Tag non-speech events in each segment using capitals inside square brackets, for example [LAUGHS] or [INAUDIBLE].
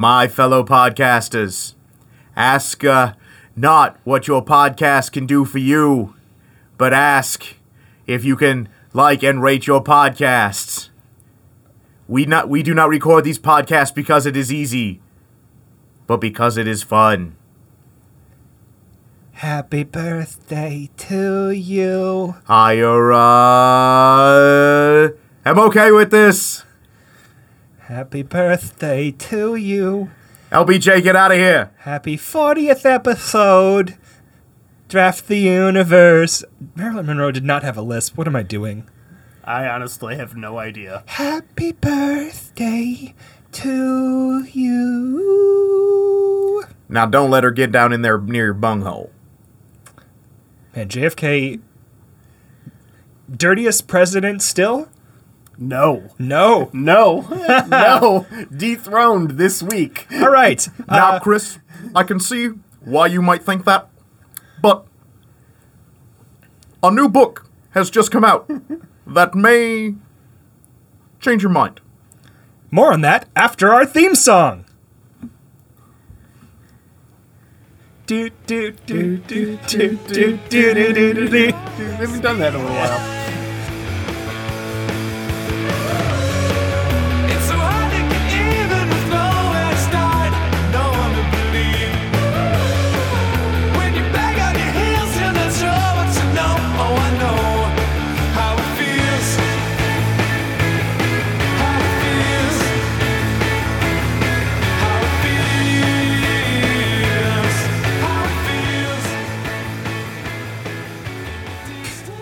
my fellow podcasters. Ask uh, not what your podcast can do for you, but ask if you can like and rate your podcasts. We not we do not record these podcasts because it is easy, but because it is fun. Happy birthday to you. I uh, am okay with this. Happy birthday to you. LBJ, get out of here. Happy 40th episode. Draft the universe. Marilyn Monroe did not have a lisp. What am I doing? I honestly have no idea. Happy birthday to you. Now don't let her get down in there near your bunghole. Man, JFK, dirtiest president still? No. No. No. no. Dethroned this week. All right. Now, Uh, Chris, I can see why you might think that, but a new book has just come out that may change your mind. more on that after our theme song. Do do do do do do do do do do. We haven't done that in a while.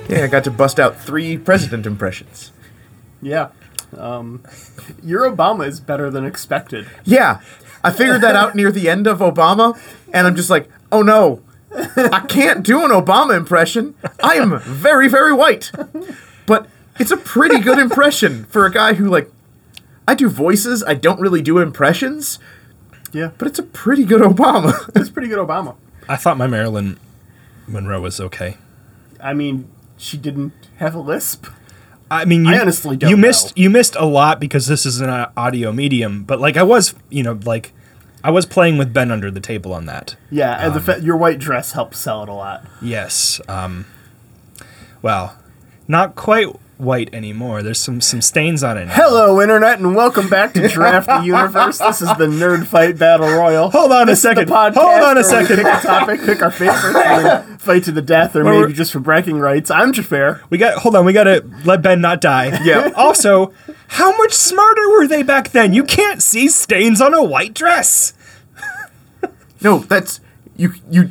Yeah, I got to bust out three president impressions. Yeah. Um, your Obama is better than expected. Yeah, I figured that out near the end of Obama, and I'm just like, oh no, I can't do an Obama impression. I am very, very white. But it's a pretty good impression for a guy who, like, I do voices, I don't really do impressions, Yeah. but it's a pretty good Obama. It's pretty good Obama. I thought my Marilyn Monroe was okay. I mean, she didn't have a lisp. I mean, you, I honestly don't You missed know. you missed a lot because this is an audio medium, but like I was, you know, like I was playing with Ben under the table on that. Yeah, and the fa- your white dress helped sell it a lot. Yes. Um, well, not quite white anymore. There's some some stains on it. now. Hello, Internet, and welcome back to Draft the Universe. This is the Nerd Fight Battle Royal. Hold on a This is the second. podcast Hold on a where we second. Pick a topic, pick our favorite, fight to the death, or Well, maybe just for bragging rights. I'm Jafar. We got hold on. We got to let Ben not die. Yeah. Also, how much smarter were they back then? You can't see stains on a white dress. [LAUGHS] no, that's you. You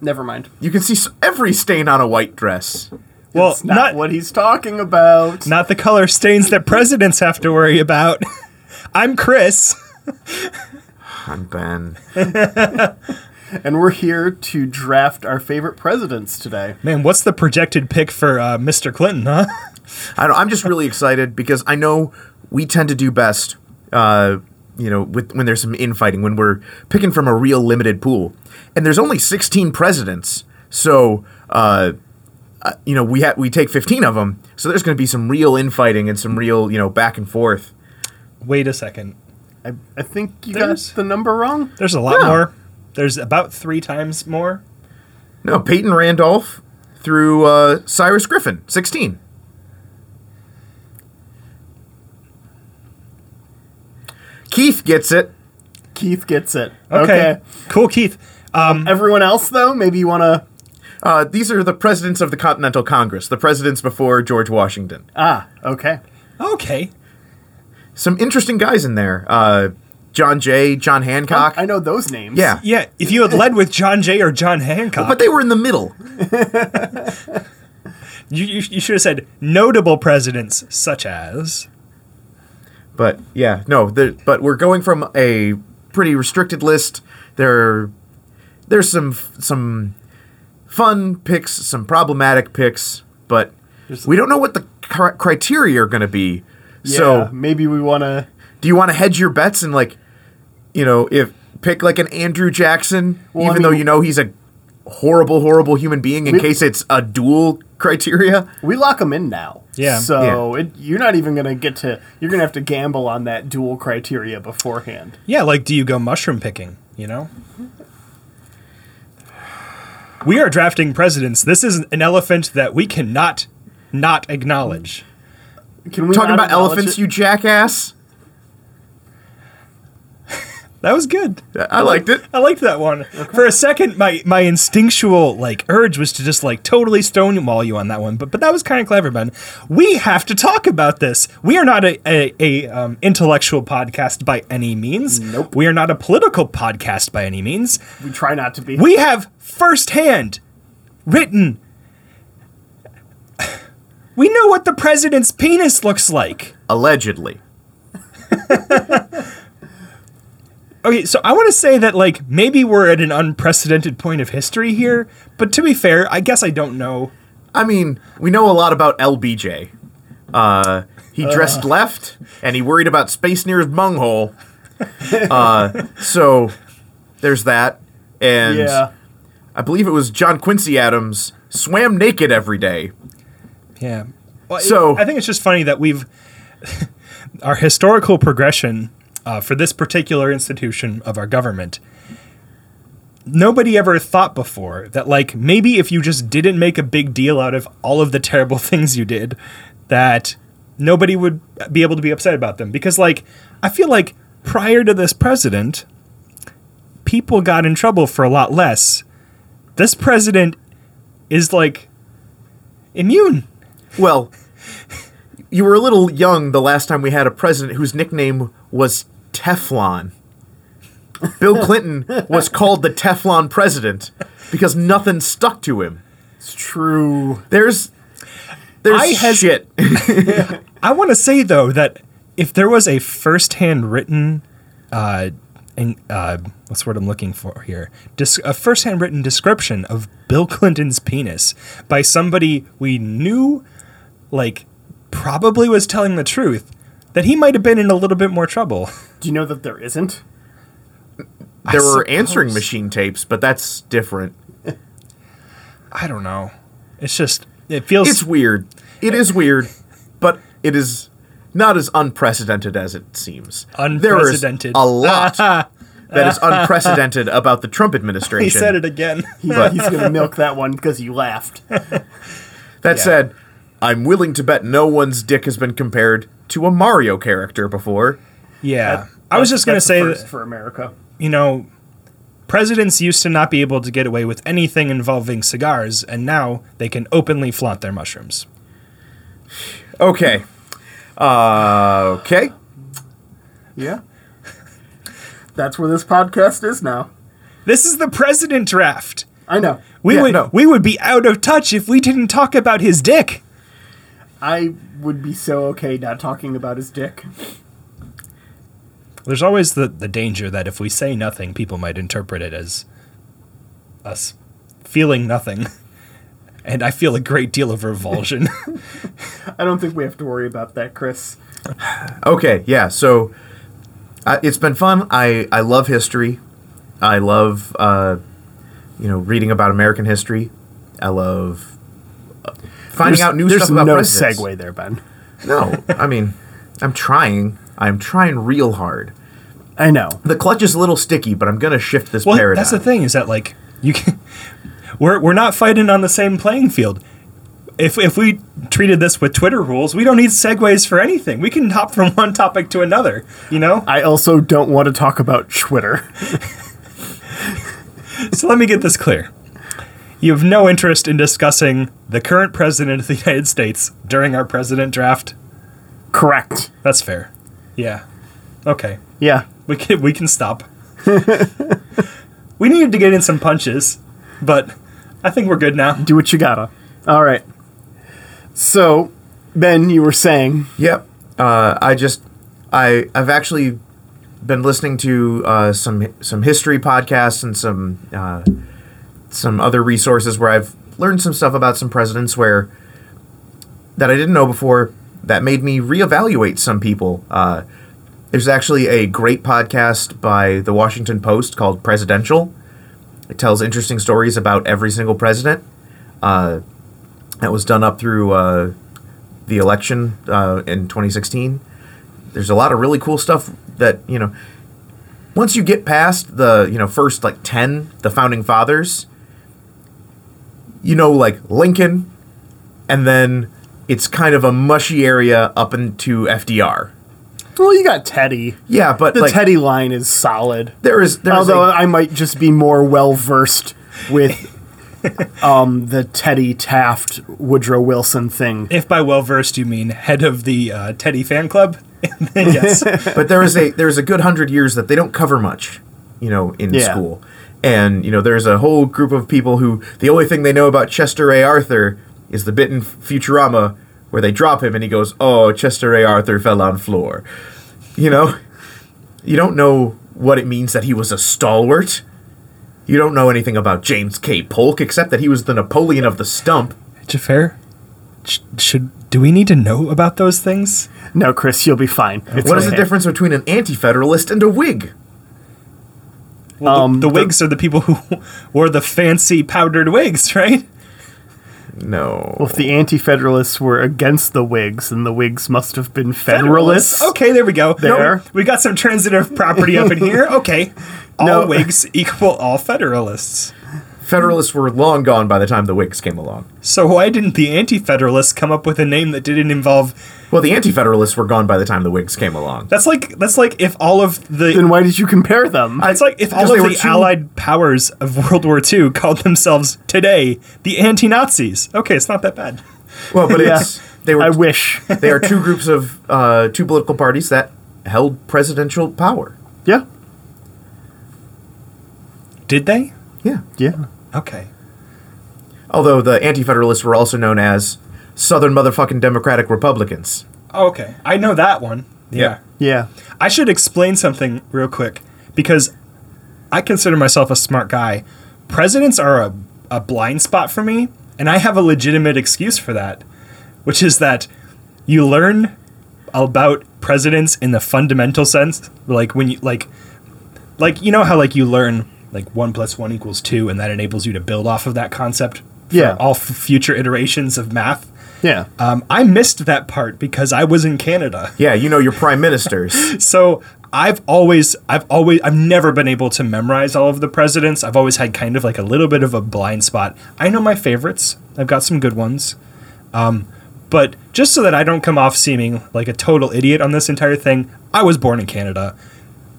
Never mind. you can see every stain on a white dress. Well, It's not, not what he's talking about. not the color stains that presidents have to worry about. [LAUGHS] I'm Chris. I'm Ben. [LAUGHS] And we're here to draft our favorite presidents today. Man, what's the projected pick for uh, Mr. Clinton, huh? I don't, I'm just really excited because I know we tend to do best, uh, you know, with when there's some infighting when we're picking from a real limited pool, and there's only 16 presidents, so uh, uh, you know we ha- we take 15 of them, so there's going to be some real infighting and some real you know back and forth. Wait a second. I, I think you There's- got the number wrong. There's a lot Yeah. more. There's about three times more. No, Peyton Randolph through uh, Cyrus Griffin, 16. Keith gets it. Keith gets it. Okay. Okay. Cool, Keith. Um, Everyone else, though, maybe you want to. Uh, these are the presidents of the Continental Congress, the presidents before George Washington. Ah, okay. okay. Some interesting guys in there. Uh, John Jay, John Hancock. I know those names. yeah, Yeah, if you had led with John Jay or John Hancock, but they were in the middle. [LAUGHS] you, you, you should have said notable presidents such as. But yeah, no. The, but we're going from a pretty restricted list. There, there's some some fun picks, some problematic picks, but There's- we don't know what the cri- criteria are going to be. Yeah, So, maybe we want to. do you want to hedge your bets and like, you know, if pick like an Andrew Jackson, Well, I even though you know he's a horrible, horrible human being, in We- case it's a dual criteria? We lock them in now. Yeah. So It, you're not even going to get to. You're going to have to gamble on that dual criteria beforehand. Yeah, like do you go mushroom picking, you know? We are drafting presidents. This is an elephant that we cannot not acknowledge. Can we Talking about elephants, it? you jackass. That was good. I liked it. I liked that one. For a second, my my instinctual like urge was to just like totally stonewall you on that one, but but that was kind of clever, Ben. We have to talk about this. We are not a a, a um, intellectual podcast by any means. Nope. We are not a political podcast by any means. We try not to be. We have firsthand written. [SIGHS] We know what the president's penis looks like. Allegedly. [LAUGHS] Okay, so I want to say that like maybe we're at an unprecedented point of history here, but to be fair, I guess I don't know. I mean, we know a lot about LBJ. Uh, he dressed left, and he worried about Space near his bunghole. Uh, so there's that. And yeah. I believe it was John Quincy Adams swam naked every day. Yeah. Well, it- So- I think it's just funny that we've [LAUGHS] our historical progression uh, for this particular institution of our government. Nobody ever thought before that, like, maybe if you just didn't make a big deal out of all of the terrible [LAUGHS] things you did, that nobody would be able to be upset about them. Because, like, I feel like prior to this president, people got in trouble for a lot less. This president is, like, immune. Well, you were a little young the last time we had a president whose nickname was Teflon. Bill Clinton was called the Teflon president because nothing stuck to him. It's true. There's there's I has- shit. [LAUGHS] I want to say though that if there was a first-hand written, uh, in, uh, what's the word I'm looking for here? Dis- a first-hand written description of Bill Clinton's penis by somebody we knew, like, probably was telling the truth, that he might have been in a little bit more trouble. [LAUGHS] Do you know that there isn't? there were answering machine tapes, but that's different. [LAUGHS] I don't know. It's just it feels It's weird. It is weird, but it is not as unprecedented as it seems. Unprecedented. There is a lot [LAUGHS] that is unprecedented about the Trump administration. he said it again. He's, he's going to milk that one because you laughed. That said, I'm willing to bet no one's dick has been compared to a Mario character before. yeah. I was just going to say first that for America. you know, presidents used to not be able to get away with anything involving cigars, and now they can openly flaunt their mushrooms. Okay. Uh, okay. Yeah. That's where this podcast is now. This is the president draft. I know. We Yeah, would no. we would be out of touch if we didn't talk about his dick. I would be so okay not talking about his dick. There's always the, the danger that if we say nothing, people might interpret it as us feeling nothing. [LAUGHS] And I feel a great deal of revulsion. [LAUGHS] I don't think we have to worry about that, Chris. Okay, yeah. So uh, it's been fun. I I love history. I love uh, you know reading about American history. I love finding out new There's stuff about no presidents. segue there, Ben. No, [LAUGHS] I mean I'm trying. I'm trying real hard. I know. The clutch is a little sticky, but I'm gonna shift this well, paradigm. that's the thing is that like you can, [LAUGHS] we're we're not fighting on the same playing field. If if we treated this with Twitter rules, we don't need segues for anything. We can hop from [LAUGHS] one topic to another. You know. I also don't want to talk about Twitter. So let me get this clear. You have no interest in discussing the current president of the United States during our president draft. Correct. That's fair. Yeah. Okay. Yeah. We can we can stop. [LAUGHS] we needed to get in some punches, but I think we're good now. Do what you gotta. All right. So, Ben, you were saying Yep. Uh, I just I I've actually been listening to uh, some some history podcasts and some uh, some other resources where I've learned some stuff about some presidents where that I didn't know before that made me reevaluate some people. Uh, there's actually a great podcast by the Washington Post called Presidential. It tells interesting stories about every single president. Uh, that was done up through uh, the election uh, in 2016. There's a lot of really cool stuff that you know. Once you get past the you know first like ten, the founding fathers, you know like Lincoln, and then it's kind of a mushy area up into FDR. Well, you got Teddy. Yeah, but The like Teddy line is solid. there is there's Although a, I might just be more well versed with [LAUGHS] um, the Teddy Taft Woodrow Wilson thing. If by well versed you mean head of the uh, Teddy fan club, [LAUGHS] yes. [LAUGHS] but there is a there's a good hundred years that they don't cover much, you know, in Yeah. school. And you know, there's a whole group of people who the only thing they know about Chester A. Arthur is the bit in Futurama where they drop him and he goes, "Oh, Chester A. Arthur fell on floor." You know, you don't know what it means that he was a stalwart. You don't know anything about James K. Polk except that he was the Napoleon of the stump. Jafar, sh- should do we need to know about those things? No, Chris, you'll be fine. It's What is the difference between an anti-federalist and a Whig? Well, the- Um, the, the- Whigs are the people who [LAUGHS] wore the fancy powdered wigs, right? No. Well, if the Anti-Federalists were against the Whigs, then the Whigs must have been Federalists. Okay, there we go. There. we got some transitive property up in here. [LAUGHS] Okay, all No. Whigs equal all Federalists. Federalists were long gone by the time the Whigs came along. So why didn't the Anti-Federalists come up with a name that didn't involve? Well, the Anti-Federalists were gone by the time the Whigs came along. That's like that's like if all of the Then why did you compare them? [LAUGHS] It's like if all of the too- Allied powers of World War II called themselves today the anti-Nazis. Okay, it's not that bad. Well, but [LAUGHS] Yeah. it's they were I wish. [LAUGHS] they are two groups of uh, two political parties that held presidential power. yeah. Did they? Yeah. Yeah. Okay. Although the Anti-Federalists were also known as Southern motherfucking Democratic Republicans. Oh, okay. I know that one. Yeah. Yeah. I should explain something real quick because I consider myself a smart guy. Presidents are a, a blind spot for me, and I have a legitimate excuse for that, which is that you learn about presidents in the fundamental sense, like when you like, like you know how like you learn like one plus one equals two, and that enables you to build off of that concept. For Yeah. all f- future iterations of math. Yeah. Um, I missed that part because I was in Canada. Yeah, you know your prime ministers. [LAUGHS] So I've always, I've always, I've never been able to memorize all of the presidents. I've always had kind of like a little bit of a blind spot. I know my favorites. I've got some good ones. Um, but just so that I don't come off seeming like a total idiot on this entire thing, I was born in Canada.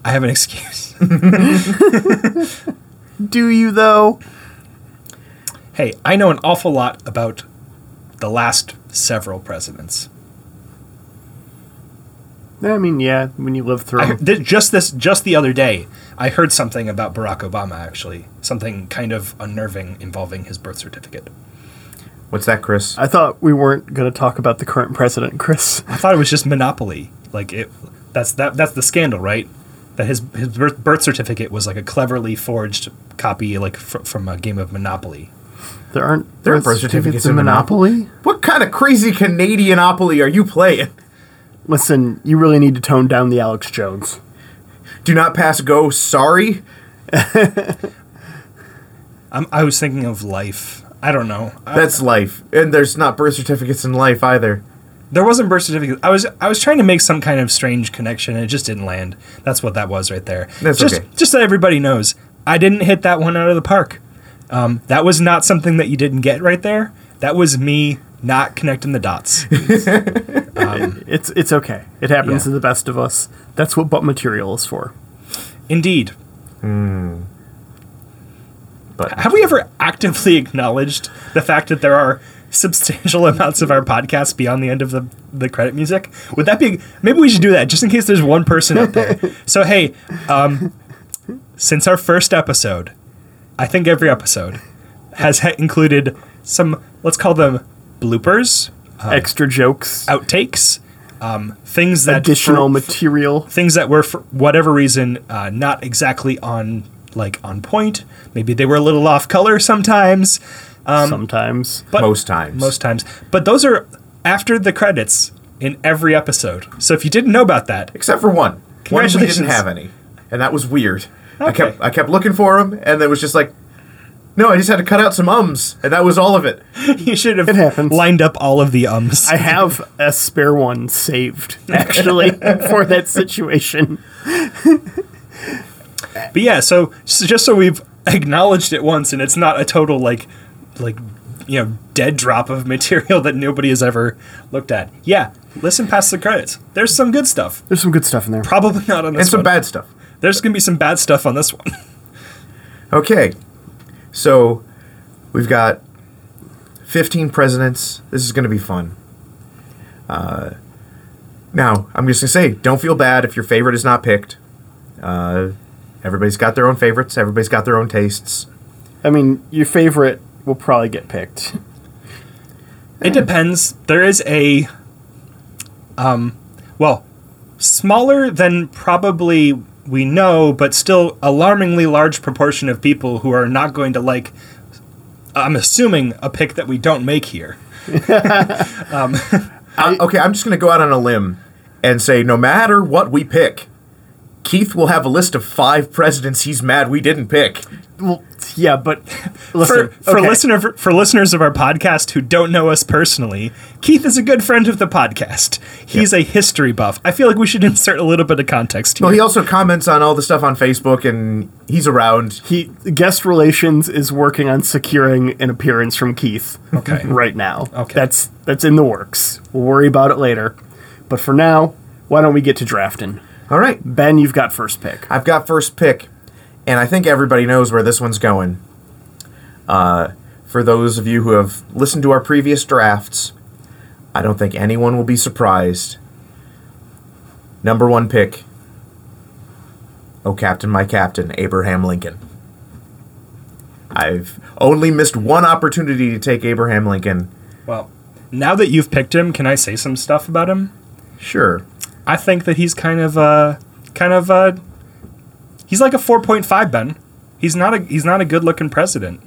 I have an excuse. [LAUGHS] Do you though? hey, I know an awful lot about the last several presidents. I mean, yeah. When you live through, I, 'em. th- just this, just the other day, I heard something about Barack Obama. Actually, something kind of unnerving involving his birth certificate. What's that, Chris? I thought we weren't going to talk about the current president, Chris. I thought it was just monopoly. Like it, that's that. That's the scandal, right? That his his birth, birth certificate was like a cleverly forged copy, like fr- from a game of Monopoly. There aren't There are birth certificates in Monopoly. What kind of crazy Canadianopoly are you playing? Listen, you really need to tone down the Alex Jones. Do not pass go. Sorry. [LAUGHS] I'm, I was thinking of life. I don't know. I- That's life, and there's not birth certificates in life either. There wasn't birth certificate. I was I was trying to make some kind of strange connection and it just didn't land. That's what that was right there. That's just okay. just so everybody knows, I didn't hit that one out of the park. Um, that was not something that you didn't get right there. That was me not connecting the dots. [LAUGHS] It's it's okay. It happens Yeah. to the best of us. That's what butt material is for. Indeed. But Have we ever actively [LAUGHS] acknowledged the fact that there are substantial [LAUGHS] amounts of our podcast beyond the end of the, the credit music? Would that be maybe we should do that just in case there's one person out there. [LAUGHS] so hey, um, since our first episode, I think every episode has ha- included some let's call them bloopers, Extra jokes, outtakes, um, things that additional for- material. things that were for whatever reason uh, not exactly on like on point. Maybe they were a little off color sometimes. Um, sometimes. But Most times. most times. But those are after the credits in every episode. So if you didn't know about that, except for one. One we Congratulations. didn't have any, and that was weird. I Okay. kept I kept looking for them, and it was just like, No, I just had to cut out some ums, and that was all of it. [LAUGHS] You should have It happens. lined up all of the ums. I have a spare one saved, actually, [LAUGHS] for that situation. But yeah, so, so just so we've [LAUGHS] acknowledged it once, and it's not a total like, like, you know, dead drop of [LAUGHS] material that nobody has ever looked at. Yeah, listen past the credits. There's some good stuff. There's some good stuff in there. Probably not on this And some one. bad stuff. There's gonna be some bad stuff on this one. [LAUGHS] Okay, so we've got 15 presidents. This is going to be fun. Uh, now, I'm just going to say, don't feel bad if your favorite is not picked. Uh, everybody's got their own favorites, everybody's got their own tastes. I mean, your favorite will probably get picked. It depends. There is a, um, well, smaller than probably we know, but still alarmingly large proportion of people who are not going to like. I'm assuming a pick that we don't make here. [LAUGHS] Uh, okay, I'm just going to go out on a limb and say no matter what we pick, Keith will have a list of five presidents he's mad we didn't pick. Well, yeah, but For, listen, for okay. listener for listeners of our podcast who don't know us personally, Keith is a good friend of the podcast. He's a history buff. I feel like we should [LAUGHS] insert a little bit of context here. Well, he also comments on all the stuff on Facebook, and he's around. he guest relations is working on securing an appearance from Keith. Okay. [LAUGHS] right now. Okay. that's that's in the works. We'll worry about it later. But for now, why don't we get to drafting? All right, Ben, you've got first pick. I've got first pick, and I think everybody knows where this one's going. Uh, for those of you who have listened to our previous drafts, I don't think anyone will be surprised. Number one pick. Oh, Captain, my Captain, Abraham Lincoln. I've only missed one opportunity to take Abraham Lincoln. Well, now that you've picked him, can I say some stuff about him? Sure. I think that he's kind of uh kind of uh he's like a 4.5 Ben. He's not a he's not a good looking president.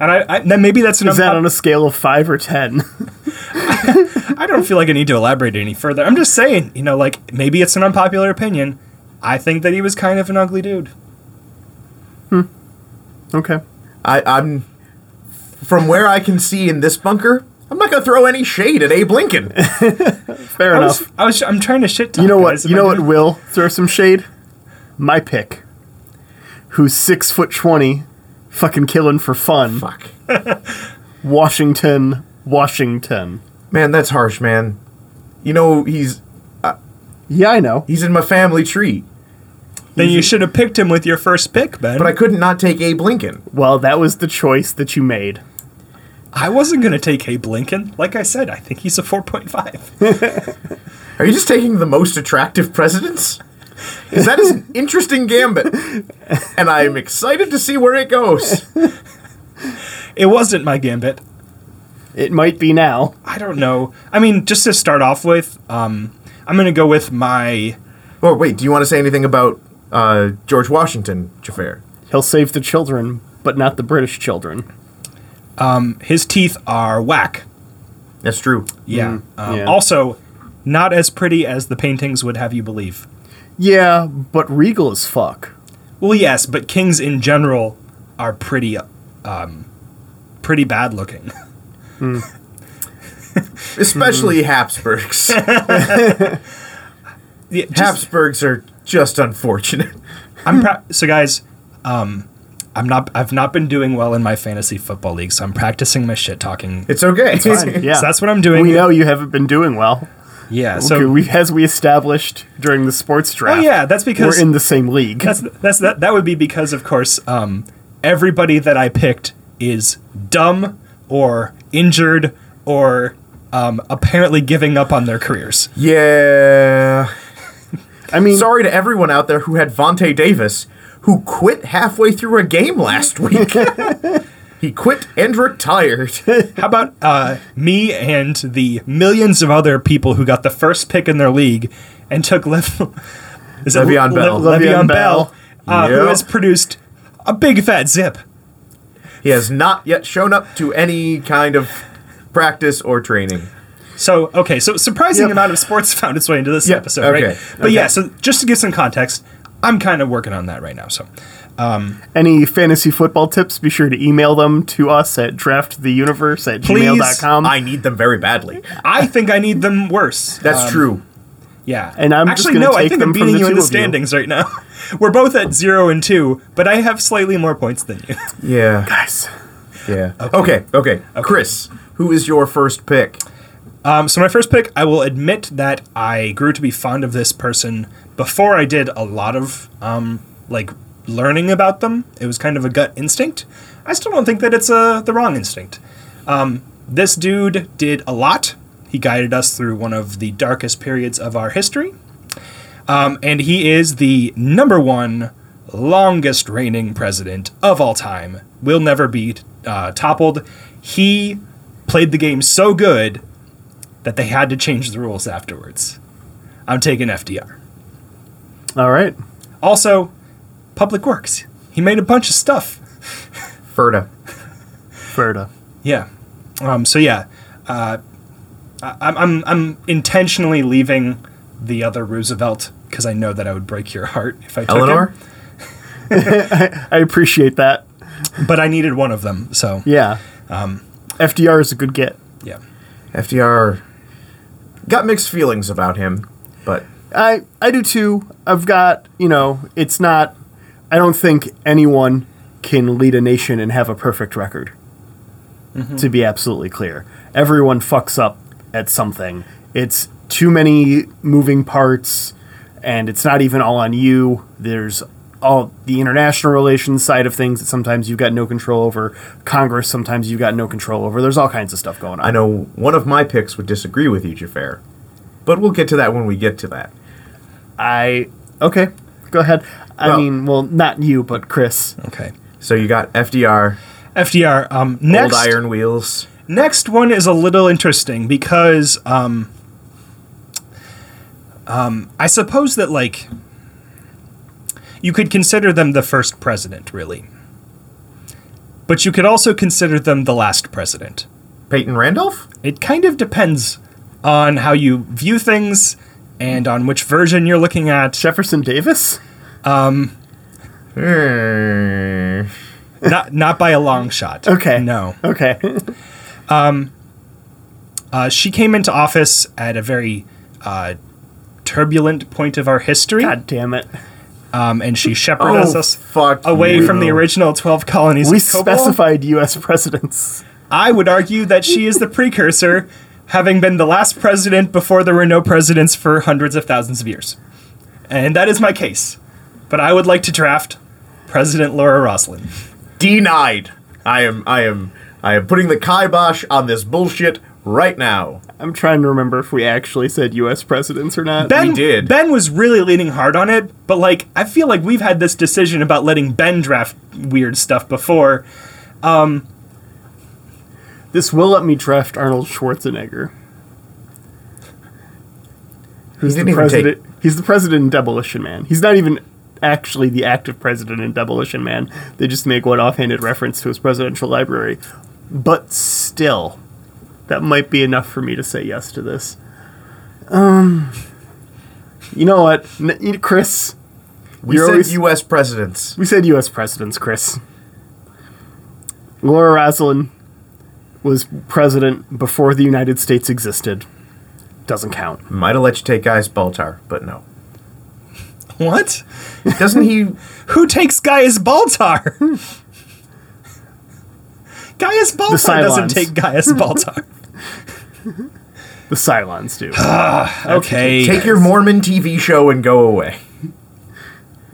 And I, I then maybe that's an Is that on a scale of five or ten? [LAUGHS] [LAUGHS] I don't feel like I need to elaborate any further. I'm just saying, you know, like maybe it's an unpopular opinion. I think that he was kind of an ugly dude. Hmm. Okay. I, I'm from where I can see in this bunker. I'm not gonna throw any shade at Abe Lincoln. [LAUGHS] Fair I enough. was, I was I'm trying to shit talk. You know what? guys. You know what will throw some shade? My pick. Who's six foot twenty, fucking killing for fun. Fuck, [LAUGHS] Washington, Washington. man, that's harsh, man. You know he's uh, Yeah, I know. he's in my family tree, Then you should have picked him with your first pick, Ben. but I couldn't not take Abe Lincoln. Well, that was the choice that you made. I wasn't going to take Abe Lincoln. Like I said, I think he's a 4.5. [LAUGHS] Are you just taking the most attractive presidents? Because that is an interesting gambit, and I'm excited to see where it goes. it wasn't my gambit. It might be now. I don't know. I mean, just to start off with, um, I'm going to go with my. Oh wait, do you want to say anything about uh, George Washington, Jafar? He'll save the children, but not the British children. His teeth are whack. That's true. Yeah. Um, yeah. Also, not as pretty as the paintings would have you believe. Yeah, but regal as fuck. Well, yes, but kings in general are pretty, um, pretty bad looking. [LAUGHS] Especially Habsburgs. [LAUGHS] Yeah, just- Habsburgs are just unfortunate. I'm pra- so guys. Um, I'm not. I've not been doing well in my fantasy football league, so I'm practicing my shit talking. It's okay. Fine, Yeah, [LAUGHS] So that's what I'm doing. We know you haven't been doing well. Yeah. So So. we, as we established during the sports draft. oh yeah, that's because we're in the same league. That's that's that. That would be because, of course, um, everybody that I picked is dumb or injured or um, apparently giving up on their careers. yeah. [LAUGHS] I mean, Sorry to everyone out there who had Vontae Davis, who quit halfway through a game last week. [LAUGHS] he quit and retired. [LAUGHS] How about uh, me and the millions of other people who got the first pick in their league and took Lev- [LAUGHS] is it Le'Veon Le- Bell. Le'Veon Le'Veon Bell, Bell. uh, who has produced a big fat zip. He has not yet shown up to any kind of practice or training. So okay, so surprising Yep. amount of sports [LAUGHS] found its way into this Yep, episode, okay, right? But yeah, so just to give some context, I'm kind of working on that right now. So, Any fantasy football tips, be sure to email them to us at drafttheuniverse at Please. gmail.com. I need them very badly. I think I need them worse. That's Um, true. Yeah. And I'm actually gonna no. I think I'm beating you in the of you. standings right now. [LAUGHS] We're both at zero and two, but I have slightly more points than you. [LAUGHS] Yeah. Guys, Yeah. Okay. Okay. Chris, who is your first pick? Um, so my first pick, I will admit that I grew to be fond of this person before I did a lot of um, like learning about them. It was kind of a gut instinct. I still don't think that it's uh, the wrong instinct. Um, this dude did a lot. He guided us through one of the darkest periods of our history. Um, and he is the number one longest reigning president of all time. Will never be uh, toppled. He played the game so good that they had to change the rules afterwards. I'm taking FDR. all right. Also, Public Works. He made a bunch of stuff. Ferda. Ferda. Yeah. Um, so yeah, uh, I, I'm I'm I'm intentionally leaving the other Roosevelt because I know that I would break your heart if I took Eleanor? him. [LAUGHS] I appreciate that. But I needed one of them, so Yeah. FDR is a good get. yeah. FDR got mixed feelings about him, but I I do too. I've got you know, it's not. I don't think anyone can lead a nation and have a perfect record. Mm-hmm. To be absolutely clear, everyone fucks up at something. It's too many moving parts, and it's not even all on you. There's all the international relations side of things that sometimes you've got no control over. Congress sometimes you've got no control over. There's all kinds of stuff going on. I know one of my picks would disagree with you, Jafar. But we'll get to that when we get to that. I okay. Go ahead. I Well- mean, well, not you, but Chris. Okay. So you got FDR, FDR. Um, next, old iron wheels. next one is a little interesting because um, um, I suppose that like you could consider them the first president, really, but you could also consider them the last president. Peyton Randolph? It kind of depends on how you view things and on which version you're looking at. Jefferson Davis. Hmm. Not not by a long shot. Okay. No. Okay. um, Uh, she came into office at a very uh, turbulent point of our history, God damn it. um, and she shepherded Oh, us away you. from the original 12 colonies We specified U.S. presidents. I would argue that she is the precursor, having been the last president before there were no presidents for hundreds of thousands of years. And that is my case. But I would like to draft President Laura Roslin. Denied. I am I am I am putting the kibosh on this bullshit right now. I'm trying to remember if we actually said U.S. presidents or not. Ben, We did. Ben was really leaning hard on it, but like I feel like we've had this decision about letting Ben draft weird stuff before. Um, this will let me draft Arnold Schwarzenegger. Who's didn't the even take- president? He's the president in Demolition Man. He's not even actually the active president in Demolition Man. They just make one offhanded reference to his presidential library. But still, that might be enough for me to say yes to this. Um, you know what, N- Chris? We said always- U.S. presidents. We said U.S. presidents, Chris. Laura Roslin was president before the United States existed. Doesn't count. Might have let you take Gaius Baltar, but no. What? Doesn't he? [LAUGHS] Who takes Gaius Baltar? Gaius Baltar doesn't Cylons. take Gaius Baltar. [LAUGHS] The Cylons do. okay. Take your Mormon TV show and go away.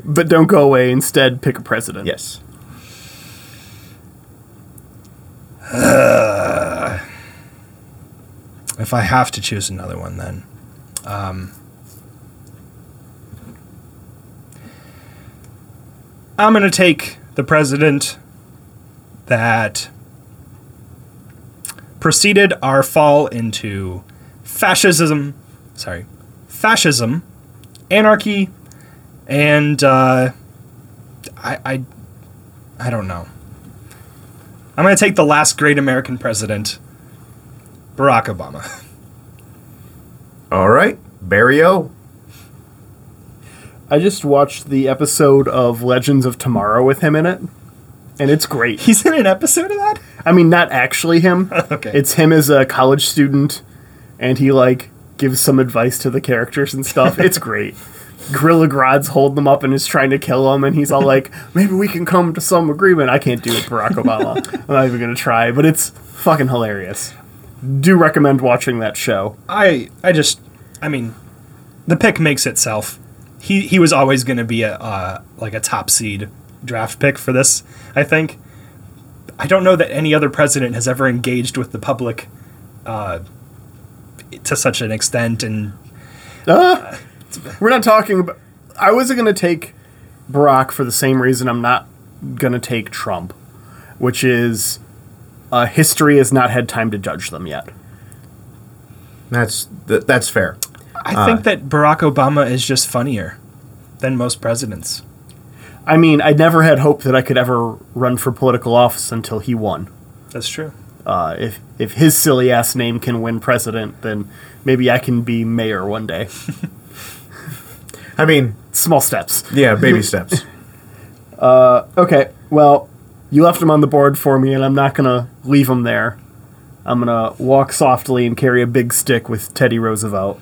but don't go away. Instead, pick a president. Yes. [SIGHS] if I have to choose another one, then. Um, I'm going to take the president that preceded our fall into fascism, sorry, fascism, anarchy, and uh, I, I, I don't know. I'm going to take the last great American president, Barack Obama. All right, Barry O. I just watched the episode of Legends of Tomorrow with him in it, and it's great. [LAUGHS] He's in an episode of that? I mean, not actually him. [LAUGHS] Okay. It's him as a college student, and he like gives some advice to the characters and stuff. it's [LAUGHS] great. Gorilla Grodd's holding them up and is trying to kill him, and he's all like, "Maybe we can come to some agreement." I can't do it, Barack Obama. I'm not even gonna try, but it's fucking hilarious. Do recommend watching that show. I I just I mean, the pick makes itself. He he was always going to be a uh, like a top seed draft pick for this. I think. I don't know that any other president has ever engaged with the public uh, to such an extent, and We're not talking about. I wasn't gonna take Barack for the same reason I'm not gonna take Trump, which is uh, history has not had time to judge them yet. That's th- that's fair. I think that Barack Obama is just funnier than most presidents. I mean, I never had hope that I could ever run for political office until he won. That's true. Uh, if if his silly ass name can win president, then maybe I can be mayor one day. [LAUGHS] I mean, Small steps. yeah, baby [LAUGHS] steps. Okay, well, you left him on the board for me, and I'm not gonna leave him there. I'm gonna walk softly and carry a big stick with Teddy Roosevelt.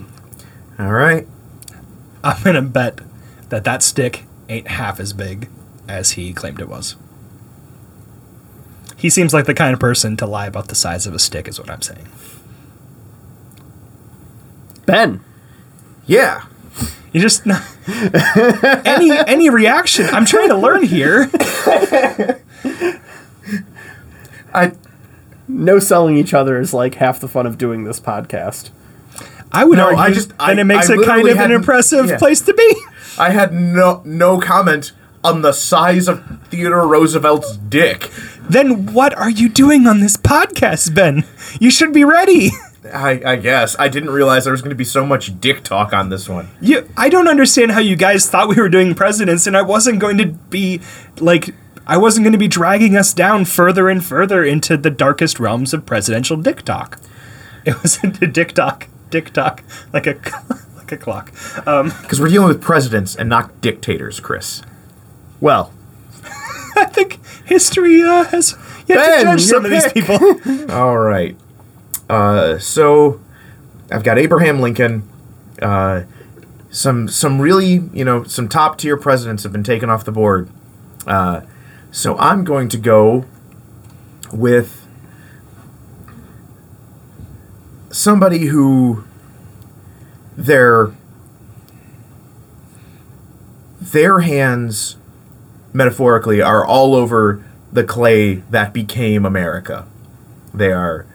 All right. I'm gonna bet that that stick ain't half as big as he claimed it was. He seems like the kind of person to lie about the size of a stick, is what I'm saying. Ben, Yeah. You just [LAUGHS] any any reaction. I'm trying to learn here. [LAUGHS] I no selling each other is like half the fun of doing this podcast. I would No, argue I just- I- it makes I it kind of an impressive yeah. place to be. [LAUGHS] I had no no comment on the size of Theodore Roosevelt's dick. Then what are you doing on this podcast, Ben? You should be ready. [LAUGHS] I, I guess I didn't realize there was going to be so much dick talk on this one. You, I don't understand how you guys thought we were doing presidents, and I wasn't going to be like, I wasn't going to be dragging us down further and further into the darkest realms of presidential dick talk. It [LAUGHS] was a dick talk, dick talk, like a [LAUGHS] like a clock. Um, Because we're dealing with presidents and not dictators, Chris. Well, [LAUGHS] I think history uh, has yet Ben, to judge some of these people. [LAUGHS] All right. Uh, so I've got Abraham Lincoln. Uh, some some really you know some top tier presidents have been taken off the board. Uh, so I'm going to go with somebody who their their hands metaphorically are all over the clay that became America. They are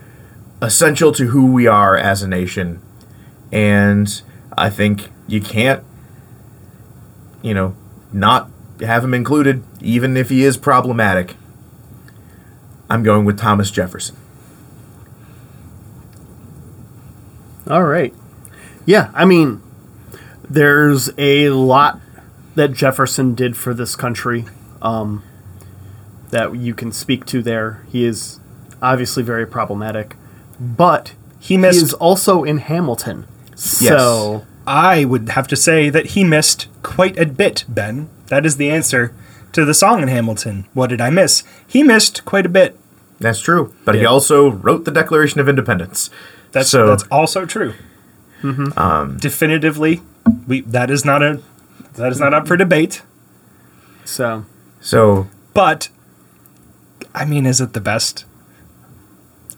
essential to who we are as a nation. And I think you can't, you know, not have him included, even if he is problematic. I'm going with Thomas Jefferson. All right. Yeah, I mean, there's a lot that Jefferson did for this country um, that you can speak to there. He is obviously very problematic, but He he is also in Hamilton. So, I would have to say that he missed quite a bit, Ben. That is the answer to the song in Hamilton. What did I miss? He missed quite a bit. That's true. But he also wrote the Declaration of Independence. That's So- that's also true. Um, Definitively, we that is not a that is not up for debate. so So But I mean, is it the best?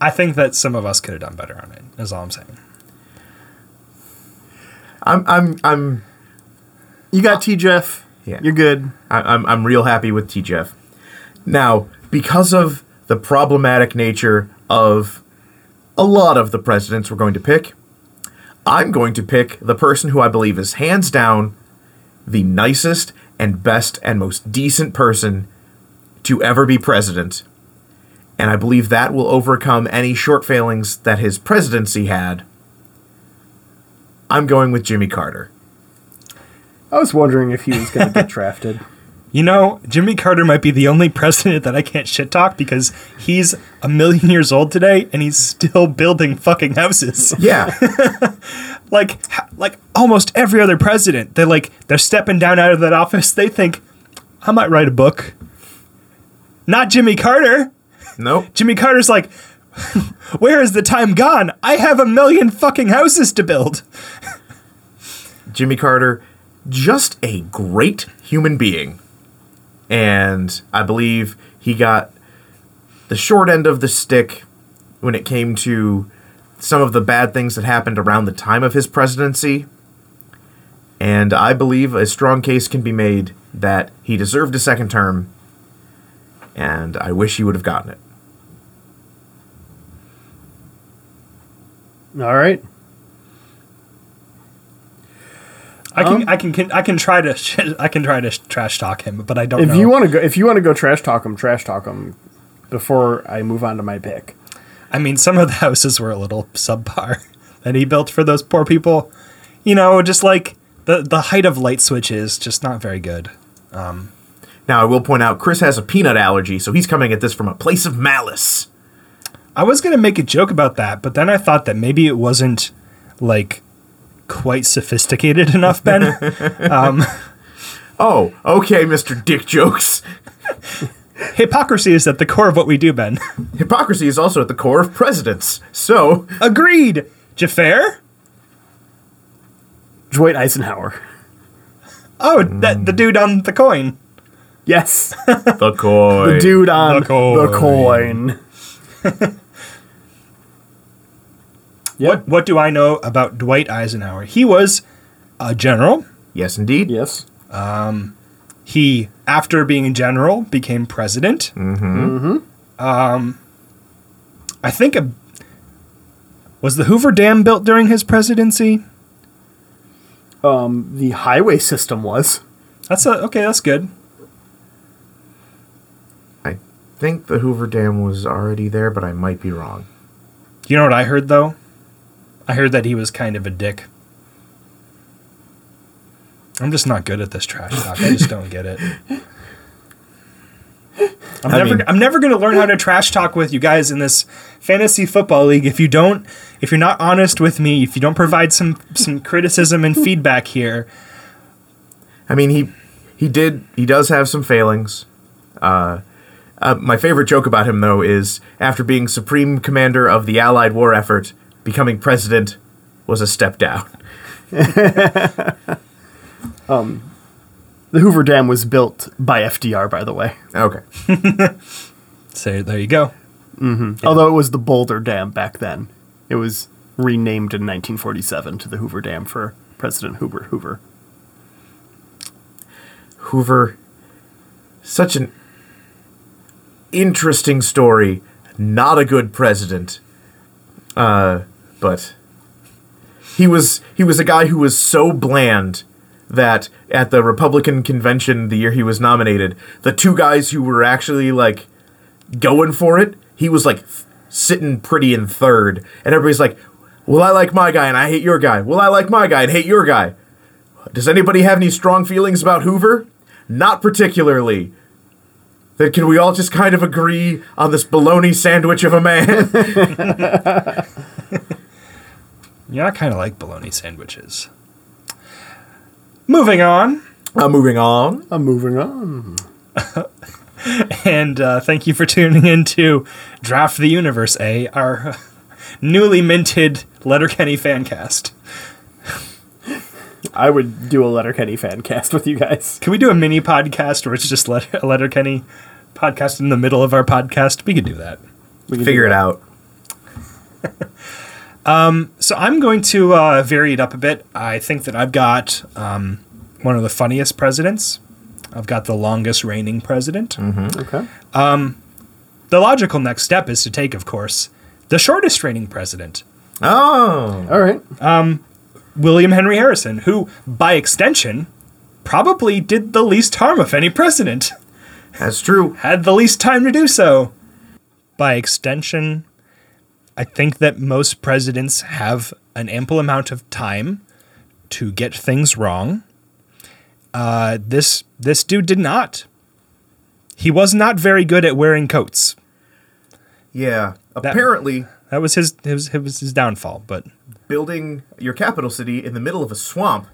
I think that some of us could have done better on it. Is all I'm saying. I'm I'm I'm you got T. Jeff. Yeah. You're good. I- I'm I'm real happy with T Jeff. Now, because of the problematic nature of a lot of the presidents we're going to pick, I'm going to pick the person who I believe is hands down the nicest and best and most decent person to ever be president. And I believe that will overcome any short failings that his presidency had. I'm going with Jimmy Carter. I was wondering if he was going to get [LAUGHS] drafted. You know, Jimmy Carter might be the only president that I can't shit talk because he's a million years old today and he's still building fucking houses. Yeah. [LAUGHS] like like almost every other president, they like they're stepping down out of that office. They think I might write a book. Not Jimmy Carter. nope. Jimmy Carter's like, [LAUGHS] where is the time gone? I have a million fucking houses to build. Jimmy Carter, just a great human being. And I believe he got the short end of the stick when it came to some of the bad things that happened around the time of his presidency. And I believe a strong case can be made that he deserved a second term. And I wish he would have gotten it. All right. I can, Um, I can, can, I can try to, sh- [LAUGHS] I can try to sh- trash talk him, but I don't If know. you want to go, if you want to go trash talk him, trash talk him before I move on to my pick. I mean, some of the [LAUGHS] houses were a little subpar [LAUGHS] that he built for those poor people. You know, just like the the height of light switches, just not very good. Now, I will point out Chris has a peanut allergy, so he's coming at this from a place of malice. I was gonna make a joke about that, but then I thought that maybe it wasn't like quite sophisticated [LAUGHS] enough, Ben. Um, oh, okay, Mr. Dick Jokes. Hypocrisy is at the core of what we do, Ben. Hypocrisy is also at the core of presidents. So, Agreed. Jafar? Dwight Eisenhower. Oh, that the dude on the coin. Yes, the coin. the dude on The coin. the coin. [LAUGHS] Yep. What what do I know about Dwight Eisenhower? He was a general. Yes, indeed. Yes. He, after being a general, became president. Mm-hmm. Um, I think a, was the Hoover Dam built during his presidency? Um, the highway system was. That's a, okay. That's good. I think the Hoover Dam was already there, but I might be wrong. You know what I heard though? I heard that he was kind of a dick. I'm just not good at this trash talk. I just don't get it. I'm I never mean- I'm never going to learn how to trash talk with you guys in this fantasy football league if you don't if you're not honest with me, if you don't provide some some criticism and feedback here. I mean, he he did he does have some failings. Uh, uh, my favorite joke about him, though, is after being supreme commander of the Allied war effort, becoming president was a step down. [LAUGHS] The Hoover Dam was built by FDR, by the way. Okay. [LAUGHS] So there you go. Although it was the Boulder Dam back then. It was renamed in 1947 to the Hoover Dam for President Hoover Hoover. Hoover, such an interesting story. Not a good president, uh, but he was he was a guy who was so bland that at the Republican convention the year he was nominated, the two guys who were actually like going for it, he was like th- sitting pretty in third, and everybody's like, "Well, I like my guy and I hate your guy. Well, I like my guy and hate your guy." Does anybody have any strong feelings about Hoover? Not particularly. Then can we all just kind of agree on this bologna sandwich of a man? [LAUGHS] [LAUGHS] Yeah, I kind of like bologna sandwiches. Moving on. I'm moving on. I'm moving on. [LAUGHS] And uh, thank you for tuning in to Draft the Universe A, our [LAUGHS] newly minted Letterkenny fan cast. I would do a Letterkenny fan cast with you guys. Can we do a mini podcast where it's just Let- a Letterkenny podcast in the middle of our podcast? We could do that. We can Figure it that. [LAUGHS] out. So I'm going to uh, vary it up a bit. I think that I've got um, one of the funniest presidents. I've got the longest reigning president. Okay. The logical next step is to take, of course, the shortest reigning president. Oh. All right. William Henry Harrison, who, by extension, probably did the least harm of any president, That's true. had the least time to do so. By extension, I think that most presidents have an ample amount of time to get things wrong. Uh, this this dude did not. He was not very good at wearing coats. Yeah. Apparently, That was his his his, his downfall. But building your capital city in the middle of a swamp